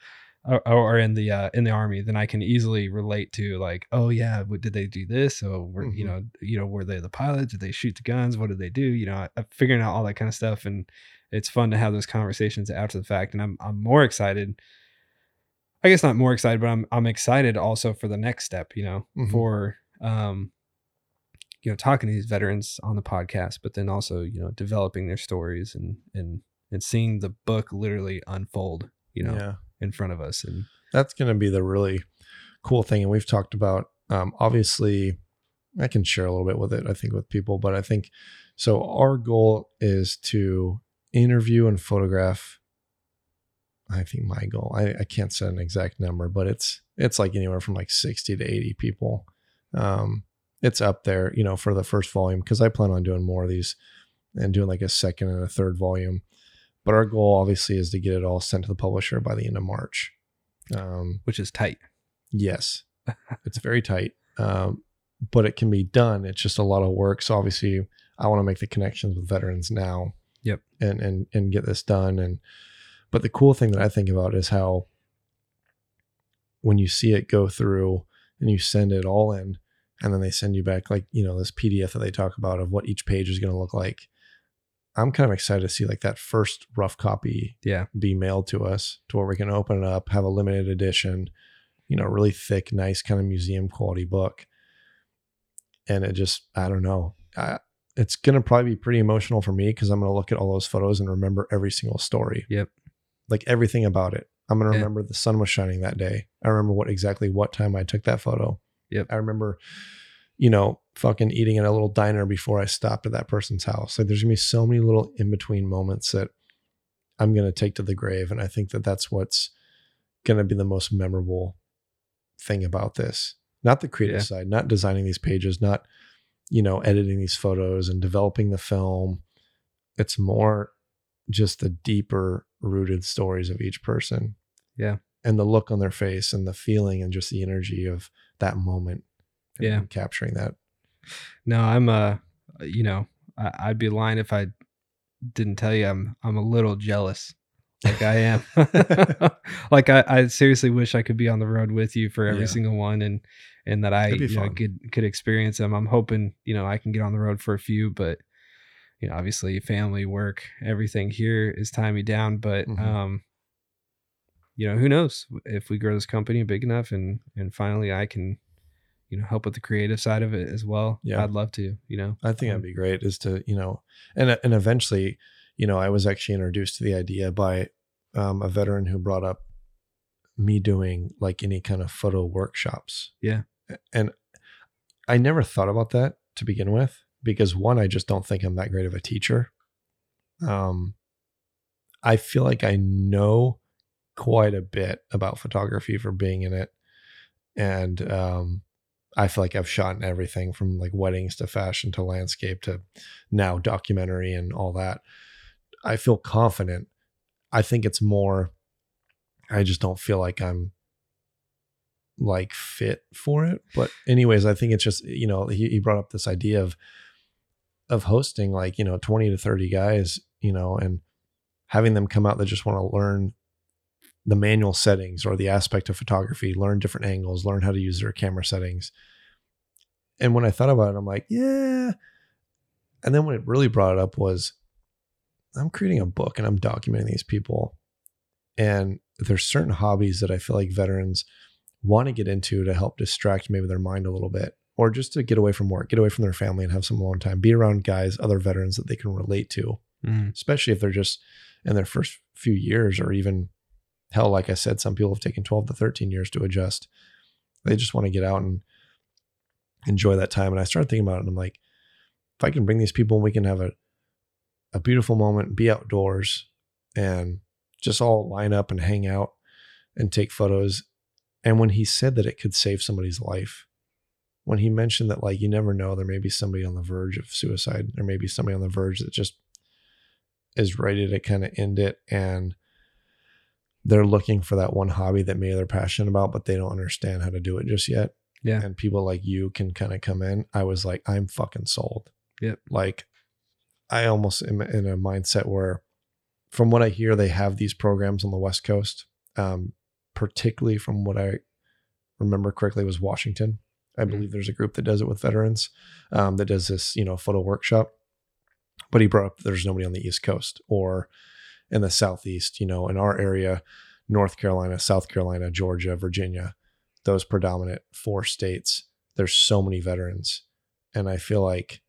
or, or in the uh, in the army, then I can easily relate to like, oh yeah, what, did they do this? So were you Mhm. know, you know, were they the pilots? Did they shoot the guns? What did they do? You know, I, I'm figuring out all that kind of stuff, and it's fun to have those conversations after the fact. And I'm I'm more excited. I guess not more excited, but I'm I'm excited also for the next step. You know, Mhm. for um, you know, talking to these veterans on the podcast, but then also you know developing their stories and and and seeing the book literally unfold. You know, yeah. in front of us and that's going to be the really cool thing and we've talked about um, obviously i can share a little bit with it i think with people but i think so our goal is to interview and photograph i think my goal i, I can't set an exact number but it's it's like anywhere from like 60 to 80 people um, it's up there you know for the first volume because i plan on doing more of these and doing like a second and a third volume but our goal obviously is to get it all sent to the publisher by the end of march um, which is tight. Yes, (laughs) it's very tight, um, but it can be done. It's just a lot of work. So obviously, I want to make the connections with veterans now. Yep. And and and get this done. And but the cool thing that I think about is how when you see it go through and you send it all in, and then they send you back like you know this PDF that they talk about of what each page is going to look like. I'm kind of excited to see like that first rough copy Yeah. be mailed to us to where we can open it up, have a limited edition, you know, really thick, nice kind of museum quality book. And it just, I don't know. I, it's going to probably be pretty emotional for me because I'm going to look at all those photos and remember every single story. Yep. Like everything about it. I'm going to Yeah. remember the sun was shining that day. I remember what exactly what time I took that photo. Yep. I remember, you know, fucking eating at a little diner before I stopped at that person's house. Like there's going to be so many little in between moments that I'm going to take to the grave. And I think that that's what's going to be the most memorable thing about this. Not the creative Yeah. side, not designing these pages, not, you know, editing these photos and developing the film. It's more just the deeper rooted stories of each person. Yeah. And the look on their face and the feeling and just the energy of that moment. Yeah. Capturing that. No, I'm uh you know, I, I'd be lying if I didn't tell you I'm I'm a little jealous. Like I am. (laughs) (laughs) like I, I seriously wish I could be on the road with you for every Yeah. single one and and that I you know, could could experience them. I'm hoping, you know, I can get on the road for a few, but you know, obviously family, work, everything here is tying me down. But Mhm. um, you know, who knows if we grow this company big enough and and finally I can, you know, help with the creative side of it as well. Yeah. I'd love to, you know. I think Um, that'd be great is to, you know, and and eventually, you know, I was actually introduced to the idea by um, a veteran who brought up me doing like any kind of photo workshops. Yeah. And I never thought about that to begin with because one, I just don't think I'm that great of a teacher. Um, I feel like I know quite a bit about photography for being in it. And um, I feel like I've shot in everything from like weddings to fashion to landscape to now documentary and all that. I feel confident. I think it's more, I just don't feel like I'm like fit for it. But anyways, I think it's just you know he, he brought up this idea of of hosting like you know 20 to 30 guys you know and having them come out that just want to learn the manual settings or the aspect of photography learn different angles learn how to use their camera settings. And when i thought about it i'm like yeah. And then when it really brought it up was i'm creating a book and i'm documenting these people. And there's certain hobbies that i feel like veterans want to get into to help distract maybe their mind a little bit or just to get away from work, get away from their family and have some alone time, be around guys, other veterans that they can relate to, Mm. especially if they're just in their first few years or even hell, like I said, some people have taken 12 to 13 years to adjust. They just want to get out and enjoy that time. And I started thinking about it and I'm like, if I can bring these people and we can have a, a beautiful moment, be outdoors and just all line up and hang out and take photos. And when he said that it could save somebody's life, when he mentioned that like you never know there may be somebody on the verge of suicide there may be somebody on the verge that just is ready to kind of end it and they're looking for that one hobby that maybe they're passionate about but they don't understand how to do it just yet Yeah. and people like you can kind of come in i was like i'm fucking sold Yep. like i almost am in a mindset where from what i hear they have these programs on the west coast um, particularly from what i remember correctly was washington I Mhm. believe there's a group that does it with veterans um, that does this, you know, photo workshop. But he brought up there's nobody on the East Coast or in the Southeast, you know, in our area, North Carolina, South Carolina, Georgia, Virginia, those predominant four states. There's so many veterans. And I feel like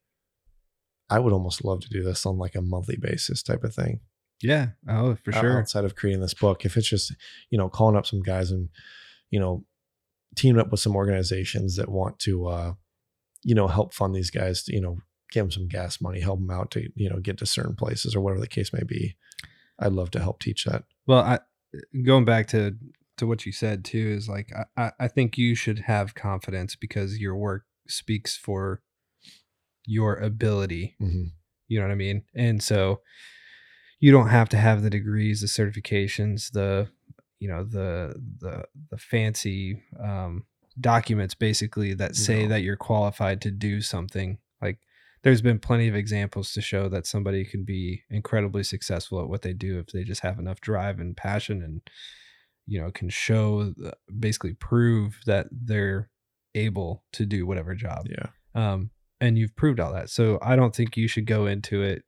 I would almost love to do this on like a monthly basis type of thing Yeah. Oh, for sure. outside of creating this book if it's just you know calling up some guys and you know teaming up with some organizations that want to uh you know help fund these guys to you know give them some gas money help them out to you know get to certain places or whatever the case may be i'd love to help teach that Well, I going back to to what you said too is like I- I think you should have confidence because your work speaks for your ability. hmm You know what I mean? And so you don't have to have the degrees, the certifications, the you know the the the fancy um, documents basically that say No. that you're qualified to do something. Like there's been plenty of examples to show that somebody can be incredibly successful at what they do if they just have enough drive and passion and you know can show basically prove that they're able to do whatever job yeah um, and you've proved all that. So I don't think you should go into it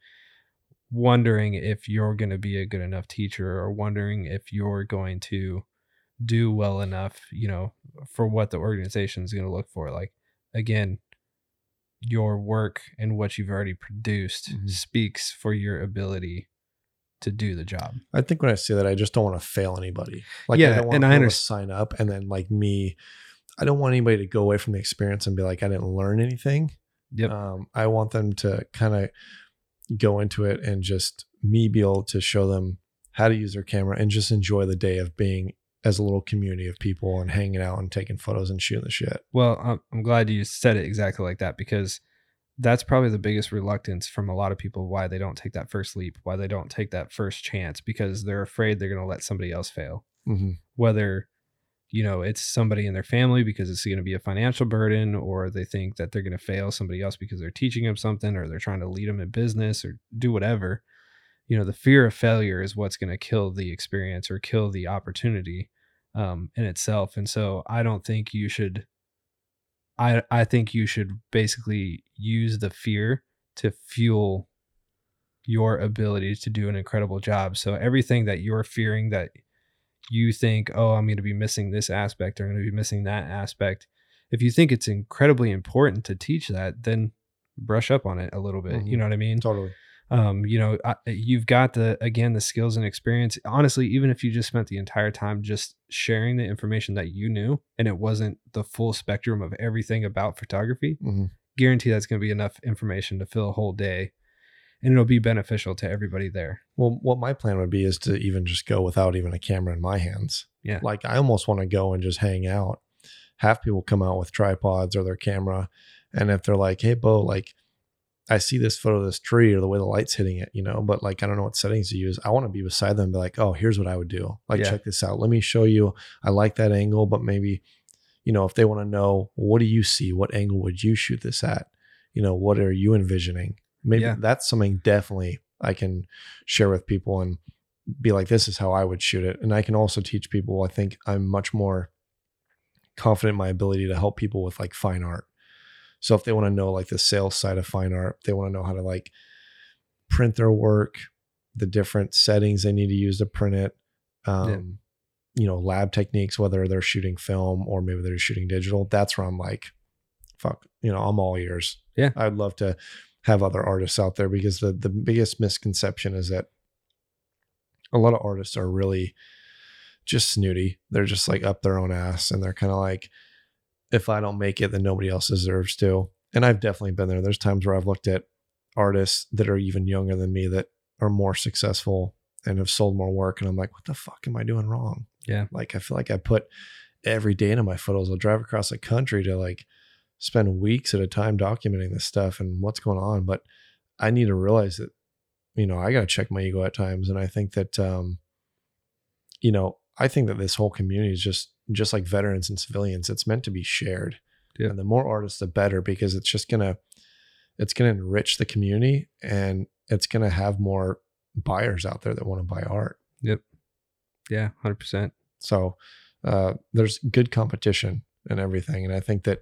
wondering if you're going to be a good enough teacher or wondering if you're going to do well enough, you know, for what the organization is going to look for. Like, again, your work and what you've already produced Mhm. speaks for your ability to do the job. i think when i say that i just don't want to fail anybody like Yeah, i don't want and I people to sign up and then like me i don't want anybody to go away from the experience and be like i didn't learn anything Yep. um, I want them to kind of go into it and just me be able to show them how to use their camera and just enjoy the day of being as a little community of people and hanging out and taking photos and shooting the shit. Well, I'm, I'm glad you said it exactly like that because that's probably the biggest reluctance from a lot of people why they don't take that first leap, why they don't take that first chance because they're afraid they're going to let somebody else fail. Mm-hmm. Whether, you know, it's somebody in their family because it's going to be a financial burden, or they think that they're going to fail somebody else because they're teaching them something, or they're trying to lead them in business or do whatever. You know, the fear of failure is what's going to kill the experience or kill the opportunity um, in itself. And so I don't think you should I I think you should basically use the fear to fuel your ability to do an incredible job. So everything that you're fearing that you think, oh, I'm going to be missing this aspect or I'm going to be missing that aspect. If you think it's incredibly important to teach that, then brush up on it a little bit. You Mhm. know what I mean? Totally. Um you know I, you've got the again the skills and experience honestly even if you just spent the entire time just sharing the information that you knew and it wasn't the full spectrum of everything about photography Mhm. guarantee that's going to be enough information to fill a whole day and it'll be beneficial to everybody there Well, what my plan would be is to even just go without even a camera in my hands. Yeah. Like I almost want to go and just hang out. Have people come out with tripods or their camera. And if they're like, hey, Bo, like, I see this photo of this tree or the way the light's hitting it, you know, but like, I don't know what settings to use. I want to be beside them and be like, oh, here's what I would do. Like, Yeah. check this out. Let me show you. I like that angle, but maybe you know, if they want to know what do you see, what angle would you shoot this at? You know, what are you envisioning? Maybe Yeah. that's something definitely I can share with people and be like, this is how I would shoot it. And I can also teach people. I think I'm much more confident in my ability to help people with like fine art. So if they want to know like the sales side of fine art, they want to know how to like print their work, the different settings they need to use to print it. Um, you know, lab techniques, whether they're shooting film or maybe they're shooting digital. That's where I'm like, fuck, you know, I'm all ears. Yeah. I'd love to have other artists out there because the the biggest misconception is that a lot of artists are really just snooty. They're just like up their own ass and they're kind of like, if I don't make it, then nobody else deserves to. And I've definitely been there. There's times where I've looked at artists that are even younger than me that are more successful and have sold more work. And I'm like, what the fuck am I doing wrong? Yeah. Like, I feel like I put every day into my photos. I'll drive across the country to like spend weeks at a time documenting this stuff and what's going on. But I need to realize that, you know, I got to check my ego at times. And I think that, um, you know, I think that this whole community is just, just like veterans and civilians, it's meant to be shared. Yeah. And the more artists, the better, because it's just going to, it's to enrich the community and it's going to have more buyers out there that want to buy art. Yep. Yeah, hundred percent. So uh, there's good competition and everything. And I think that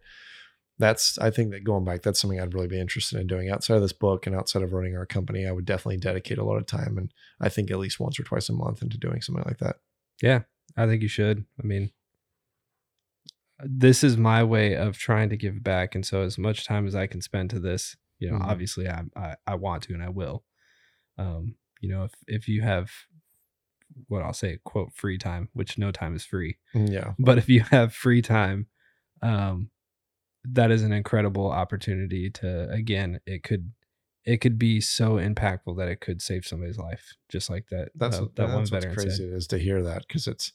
that's, I think that going back, that's something I'd really be interested in doing outside of this book and outside of running our company. I would definitely dedicate a lot of time and I think at least once or twice a month into doing something like that. Yeah, I think you should. I mean, this is my way of trying to give back, and so as much time as I can spend to this, you know, Mhm. obviously I, I I want to and I will. Um, you know, if if you have what I'll say, quote, free time, which no time is free, Yeah. (laughs) but if you have free time, um, that is an incredible opportunity to again, it could it could be so impactful that it could save somebody's life, just like that. That's, uh, that that that's what's crazy said. is to hear that because it's,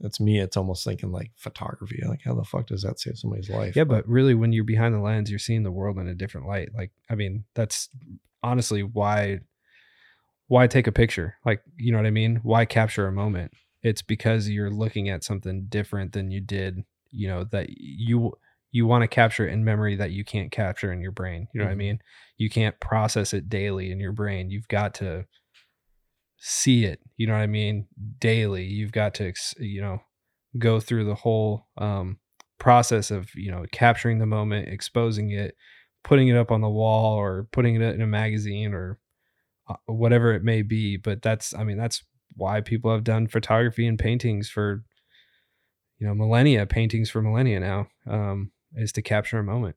it's me. It's almost thinking like photography. Like, how the fuck does that save somebody's life? Yeah, but really, when you're behind the lens, you're seeing the world in a different light. Like, I mean, that's honestly why why take a picture? Like, you know what I mean? Why capture a moment? It's because you're looking at something different than you did. You know that you you want to capture it in memory that you can't capture in your brain. You know what I Mhm. mean? You can't process it daily in your brain. You've got to see it. You know what I mean? Daily. You've got to you know go through the whole um process of you know capturing the moment exposing it putting it up on the wall or putting it in a magazine or uh, whatever it may be but that's i mean that's why people have done photography and paintings for you know millennia paintings for millennia now um is to capture a moment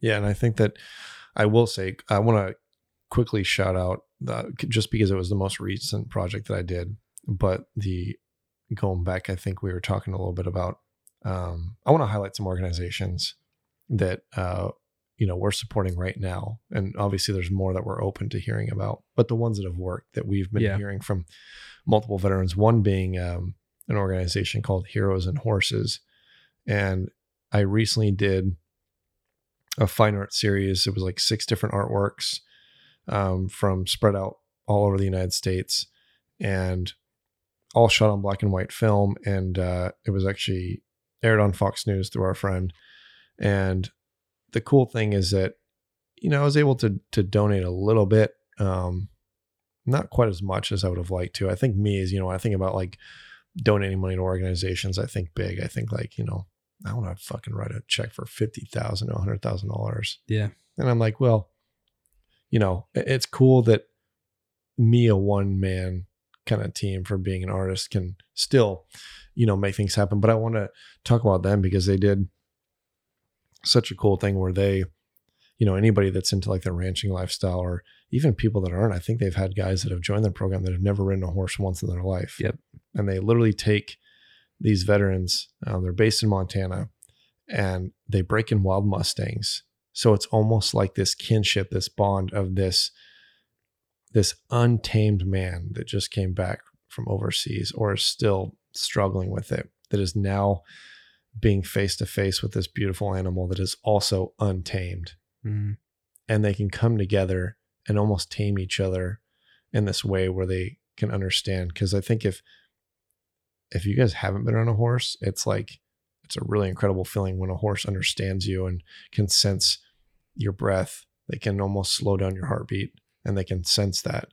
Yeah, and I think that I will say I want to quickly shout out the, just because it was the most recent project that I did, but the going back, I think we were talking a little bit about. Um, I want to highlight some organizations that uh, you know we're supporting right now, and obviously there's more that we're open to hearing about, but the ones that have worked that we've been Yeah. hearing from multiple veterans. One being um, an organization called Heroes and Horses, and I recently did a fine art series. It was like six different artworks um, from spread out all over the United States and all shot on black and white film. And uh, it was actually aired on Fox News through our friend. And the cool thing is that, you know, I was able to to donate a little bit, um, not quite as much as I would have liked to. I think me is, you know, I think about like donating money to organizations, I think big. I think like, you know, I want to fucking write a check for fifty thousand to hundred thousand dollars. yeah And I'm like, well, you know, it's cool that me, a one man kind of team for being an artist, can still, you know, make things happen. But I want to talk about them because they did such a cool thing where they, you know, anybody that's into like the ranching lifestyle or even people that aren't, I think they've had guys that have joined their program that have never ridden a horse once in their life. Yep. And they literally take these veterans, um, they're based in Montana, and they break in wild Mustangs. So it's almost like this kinship, this bond of this this untamed man that just came back from overseas or is still struggling with it, that is now being face to face with this beautiful animal that is also untamed. Mhm. And they can come together and almost tame each other in this way where they can understand. Cause I think if if you guys haven't been on a horse, it's like it's a really incredible feeling when a horse understands you and can sense your breath. They can almost slow down your heartbeat and they can sense that.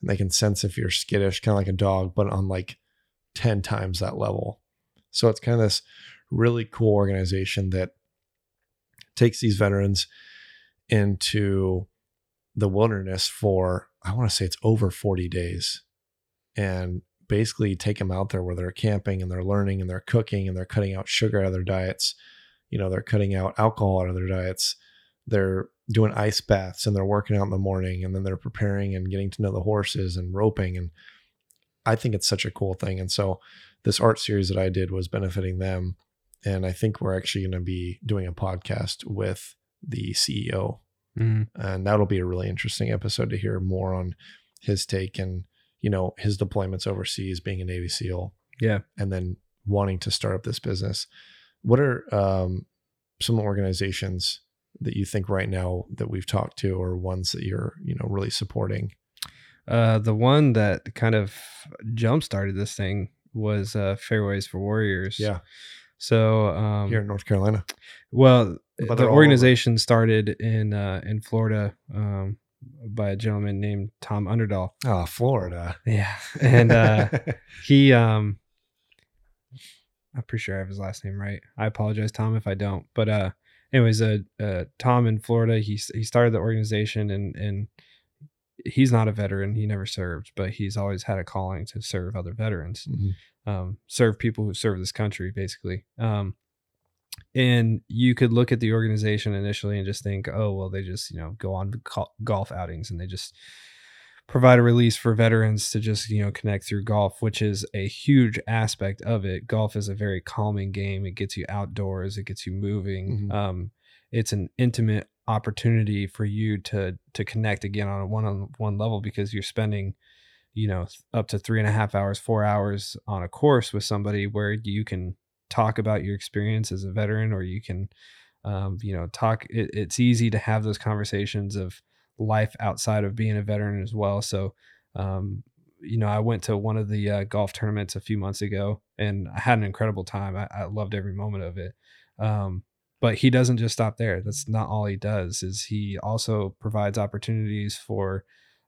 And they can sense if you're skittish, kind of like a dog, but on like 10 times that level. So it's kind of this really cool organization that takes these veterans into the wilderness for, I want to say it's over 40 days. And basically take them out there where they're camping and they're learning and they're cooking and they're cutting out sugar out of their diets. You know, they're cutting out alcohol out of their diets. They're doing ice baths and they're working out in the morning and then they're preparing and getting to know the horses and roping. And I think it's such a cool thing. And so this art series that I did was benefiting them. And I think we're actually going to be doing a podcast with the CEO. Mhm. And that'll be a really interesting episode to hear more on his take and, you know, his deployments overseas, being a Navy SEAL, Yeah. and then wanting to start up this business. What are um, some organizations that you think right now that we've talked to or ones that you're, you know, really supporting? Uh, the one that kind of jump started this thing was uh, Fairways for Warriors. Yeah. So um, Here in North Carolina. Well, But the organization started in uh, in Florida um, by a gentleman named Tom Underdahl. Oh, Florida. Yeah, and uh, (laughs) he, um, I'm pretty sure I have his last name right. I apologize, Tom, if I don't. But uh, anyways, uh, uh, Tom in Florida, he he started the organization, and and he's not a veteran. He never served, but he's always had a calling to serve other veterans Mhm. um, serve people who serve this country, basically. Um, and you could look at the organization initially and just think, oh, well, they just you know go on golf outings and they just provide a release for veterans to just you know connect through golf, which is a huge aspect of it. Golf is a very calming game. It gets you outdoors. It gets you moving. Mhm. Um, it's an intimate opportunity for you to to connect again on a one on one level because you're spending you know up to three and a half hours four hours on a course with somebody where you can talk about your experience as a veteran or you can um, you know talk it, it's easy to have those conversations of life outside of being a veteran as well. So um, you know i went to one of the uh, golf tournaments a few months ago and i had an incredible time. I, I loved every moment of it. Um, but he doesn't just stop there. That's not all he does is he also provides opportunities for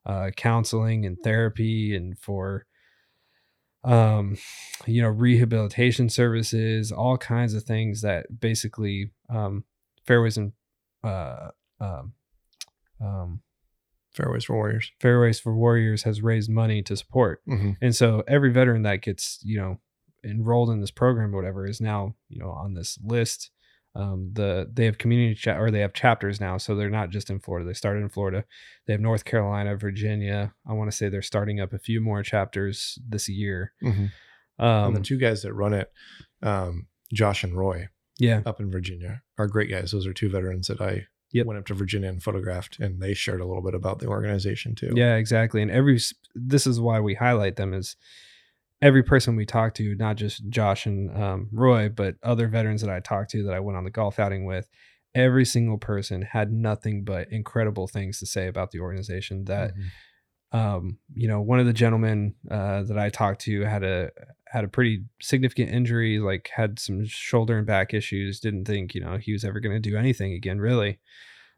uh, counseling and therapy and for um you know rehabilitation services all kinds of things that basically um fairways and uh um um Fairways for Warriors. fairways for warriors has raised money to support Mm-hmm. and so every veteran that gets you know enrolled in this program or whatever is now you know on this list um, the they have community chat or they have chapters now so they're not just in florida they started in florida they have north carolina virginia i want to say they're starting up a few more chapters this year Mm-hmm. um, and the two guys that run it, um, Josh and Roy, yeah up in Virginia, are great guys. Those are two veterans that I Yep. went up to Virginia and photographed, and they shared a little bit about the organization too. Yeah, exactly. And every this is why we highlight them is every person we talked to, not just Josh and um, Roy, but other veterans that I talked to that I went on the golf outing with. Every single person had nothing but incredible things to say about the organization. That Mhm. um, you know, one of the gentlemen uh, that I talked to had a had a pretty significant injury, like had some shoulder and back issues. Didn't think you know he was ever going to do anything again, really.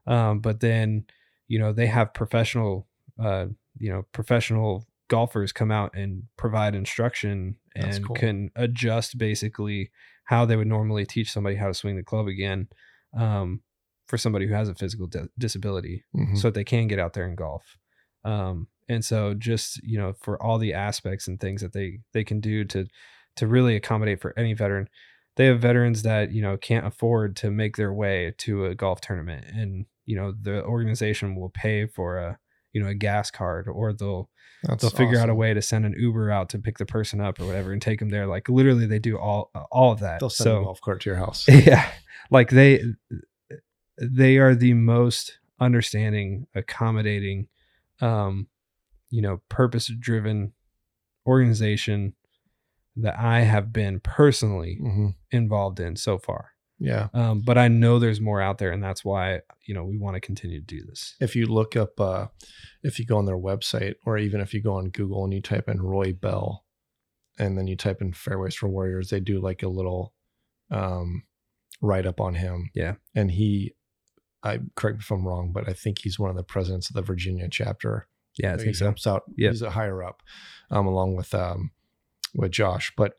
Um, but then, you know, they have professional, uh, you know, professional golfers come out and provide instruction and cool. can adjust basically how they would normally teach somebody how to swing the club again. Um, for somebody who has a physical di- disability, Mhm. so that they can get out there and golf. Um, and so just you know for all the aspects and things that they they can do to to really accommodate for any veteran they have veterans that you know can't afford to make their way to a golf tournament and you know the organization will pay for a you know a gas card or they'll That's they'll figure out a way to send an uber out to pick the person up or whatever and take them there. Like literally they do all all of that. They'll send so a golf cart to your house. (laughs) yeah. Like they they are the most understanding accommodating um you know purpose driven organization that i have been personally hmm involved in so far Yeah. um but i know there's more out there and that's why you know we want to continue to do this If you look up, uh, if you go on their website, or even if you go on Google and you type in Roy Bell, and then you type in Fairways for Warriors, they do like a little um, write up on him. Yeah. and he, I correct me if I'm wrong, but I think he's one of the presidents of the Virginia chapter. Yeah, I he think so. helps out. Yep. He's a higher up, um, along with um, with Josh. But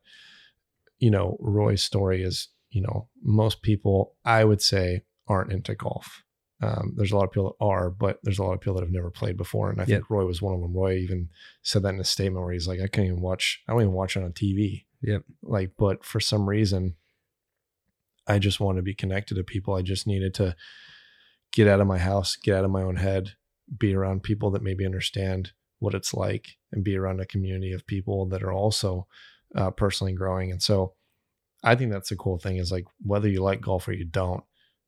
you know, Roy's story is, you know, most people I would say aren't into golf. Um, there's a lot of people that are, but there's a lot of people that have never played before, and I Yep. think Roy was one of them. Roy even said that in a statement where he's like, "I can't even watch. I don't even watch it on TV." Yep. Like, but for some reason, I just want to be connected to people. I just needed to get out of my house, get out of my own head, be around people that maybe understand what it's like, and be around a community of people that are also uh, personally growing. And so, I think that's the cool thing is like whether you like golf or you don't,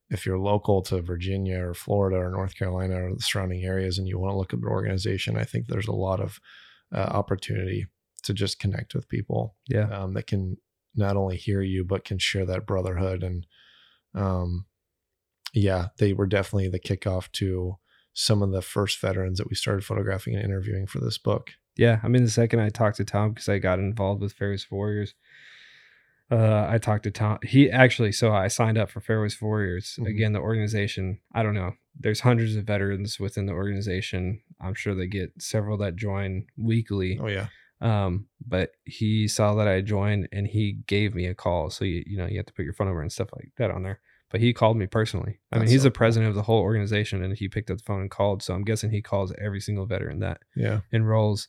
if you're local to Virginia or Florida or North Carolina or the surrounding areas and you want to look at the organization, I think there's a lot of uh, opportunity to just connect with people Yeah. um, that can not only hear you but can share that brotherhood and um yeah they were definitely the kickoff to some of the first veterans that we started photographing and interviewing for this book Yeah, I mean, the second I talked to Tom because I got involved with for Warriors, uh, I talked to Tom. He actually, so I signed up for Fairways Warriors. Mhm. Again, the organization, I don't know. There's hundreds of veterans within the organization. I'm sure they get several that join weekly. oh yeah Um, but he saw that I joined and he gave me a call. So you you know you have to put your phone number and stuff like that on there. But he called me personally. I mean, he's so the president of the whole organization, and he picked up the phone and called. So I'm guessing he calls every single veteran that yeah enrolls.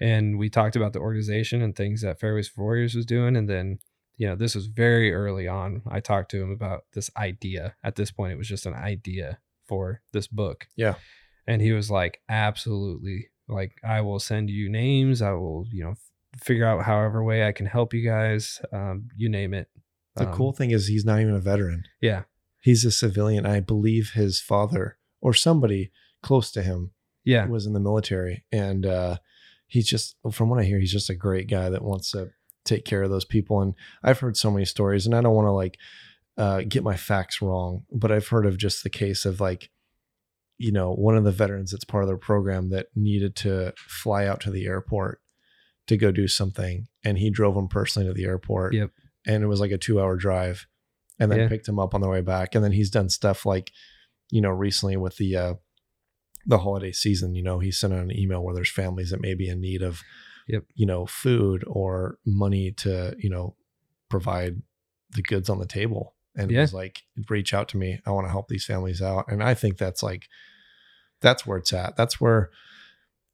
And we talked about the organization and things that Fairways Warriors was doing. And then, you know, this was very early on. I talked to him about this idea. At this point, it was just an idea for this book. Yeah. And he was like, absolutely. Like, I will send you names. I will, you know, f- figure out however way I can help you guys. Um, you name it. the Um, cool thing is he's not even a veteran Yeah. he's a civilian i believe his father or somebody close to him Yeah. was in the military and uh he's just from what i hear he's just a great guy that wants to take care of those people and i've heard so many stories and i don't want to like uh get my facts wrong but i've heard of just the case of like you know one of the veterans that's part of their program that needed to fly out to the airport to go do something and he drove him personally to the airport Yep. and it was like a two hour drive and then Yeah. picked him up on the way back and then he's done stuff like you know recently with the uh the holiday season you know he sent out an email where there's families that may be in need of Yep. you know food or money to you know provide the goods on the table and Yeah. it was like reach out to me i want to help these families out and i think that's like that's where it's at that's where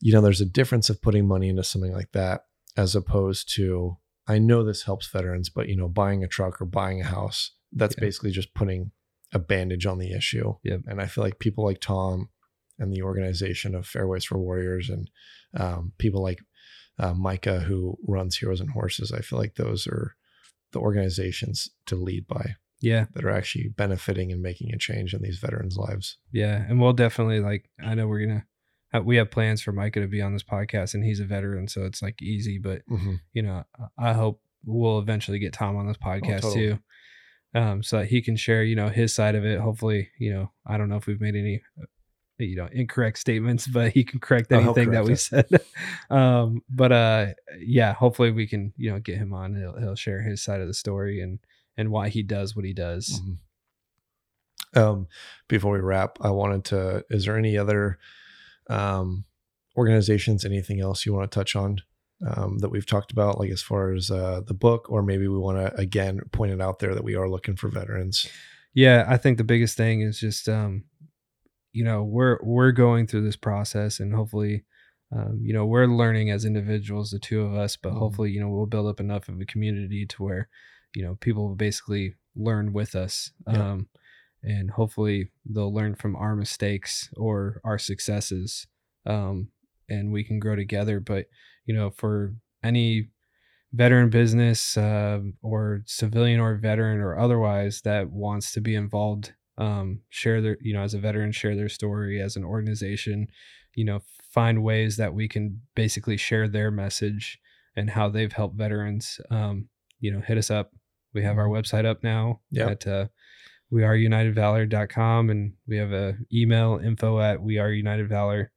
you know there's a difference of putting money into something like that as opposed to i know this helps veterans but you know buying a truck or buying a house that's Yeah. basically just putting a bandage on the issue Yep. and i feel like people like tom and the organization of fairways for warriors and um, people like uh, micah who runs heroes and horses i feel like those are the organizations to lead by Yeah. that are actually benefiting and making a change in these veterans lives Yeah, and we'll definitely like. I know we're gonna. uh, We have plans for Micah to be on this podcast, and he's a veteran, so it's like easy. But you know, I- hope we'll eventually get Tom on this podcast totally. too, um, so that he can share, you know, his side of it. Hopefully, you know, I don't know if we've made any, you know, incorrect statements, but he can correct Oh, anything that we it. said. (laughs) um, but uh, yeah, hopefully we can, you know, get him on. He'll he'll share his side of the story and and why he does what he does. Mhm. Um, before we wrap, I wanted to. Is there any other um, organizations, anything else you want to touch on um, that we've talked about, like as far as uh, the book, or maybe we want to again point it out there that we are looking for veterans. Yeah, I think the biggest thing is just um you know, we're we're going through this process and hopefully um, you know, we're learning as individuals, the two of us, but Mhm. hopefully, you know, we'll build up enough of a community to where, you know, people will basically learn with us. Yeah. Um and hopefully they'll learn from our mistakes or our successes. Um and we can grow together. But, you know, for any veteran business um, or civilian or veteran or otherwise that wants to be involved um, share their you know as a veteran share their story as an organization you know find ways that we can basically share their message and how they've helped veterans um, you know hit us up we have our website up now Yep. at uh, we are unitedvalor.com and we have a email info at we are united valor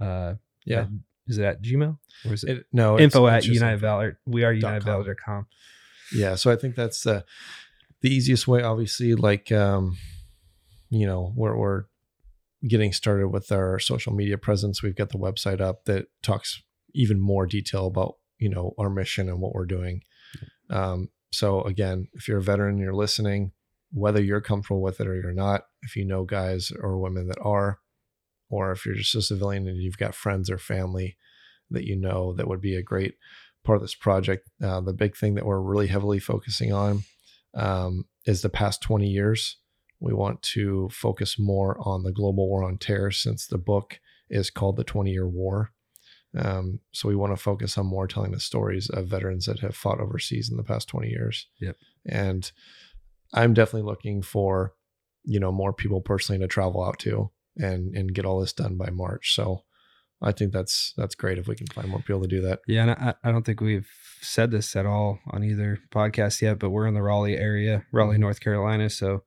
uh, Yeah. at- is it at gmail or is it It, no, info at United. Valor. We are dot com. unitedvalor.com. Yeah, so I think that's the the easiest way, obviously, like, um, you know, we're, we're getting started with our social media presence. We've got the website up that talks even more detail about, you know, our mission and what we're doing. Um, so again, if you're a veteran and you're listening, whether you're comfortable with it or you're not, if you know guys or women that are, or if you're just a civilian and you've got friends or family that you know that would be a great part of this project, uh, the big thing that we're really heavily focusing on um, is the past 20 years. We want to focus more on the global war on terror since the book is called The 20 Year War. Um, so we want to focus on more telling the stories of veterans that have fought overseas in the past 20 years. Yep. And I'm definitely looking for, you know, more people personally to travel out to and and get all this done by March. So I think that's that's great if we can find more people to do that. Yeah, and I, I don't think we've said this at all on either podcast yet, but we're in the Raleigh area, Raleigh, Mhm. North Carolina. So,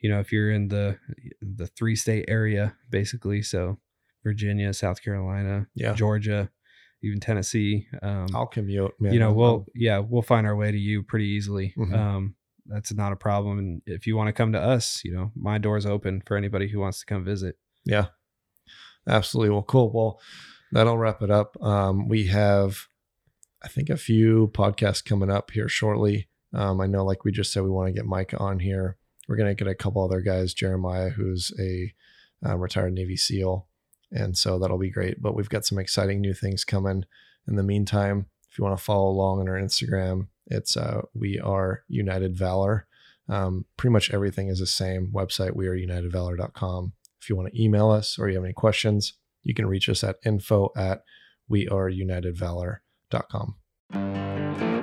you know, if you're in the the three state area, basically, so Virginia, South Carolina, Yeah. Georgia, even Tennessee, um, I'll commute, man. you know, we'll yeah, we'll find our way to you pretty easily. Mhm. Um, that's not a problem. And if you want to come to us, you know, my door's open for anybody who wants to come visit. Yeah, absolutely. Well, cool. Well, that'll wrap it up. Um, we have, I think, a few podcasts coming up here shortly. Um, I know, like we just said, we want to get Mike on here. We're going to get a couple other guys, Jeremiah, who's a uh, retired Navy SEAL. And so that'll be great. But we've got some exciting new things coming. In the meantime, if you want to follow along on our Instagram, it's uh, We Are United Valor. Um, pretty much everything is the same website, We Are United weareunitedvalor.com. If you want to email us or you have any questions, you can reach us at info at weareunitedvalor.com.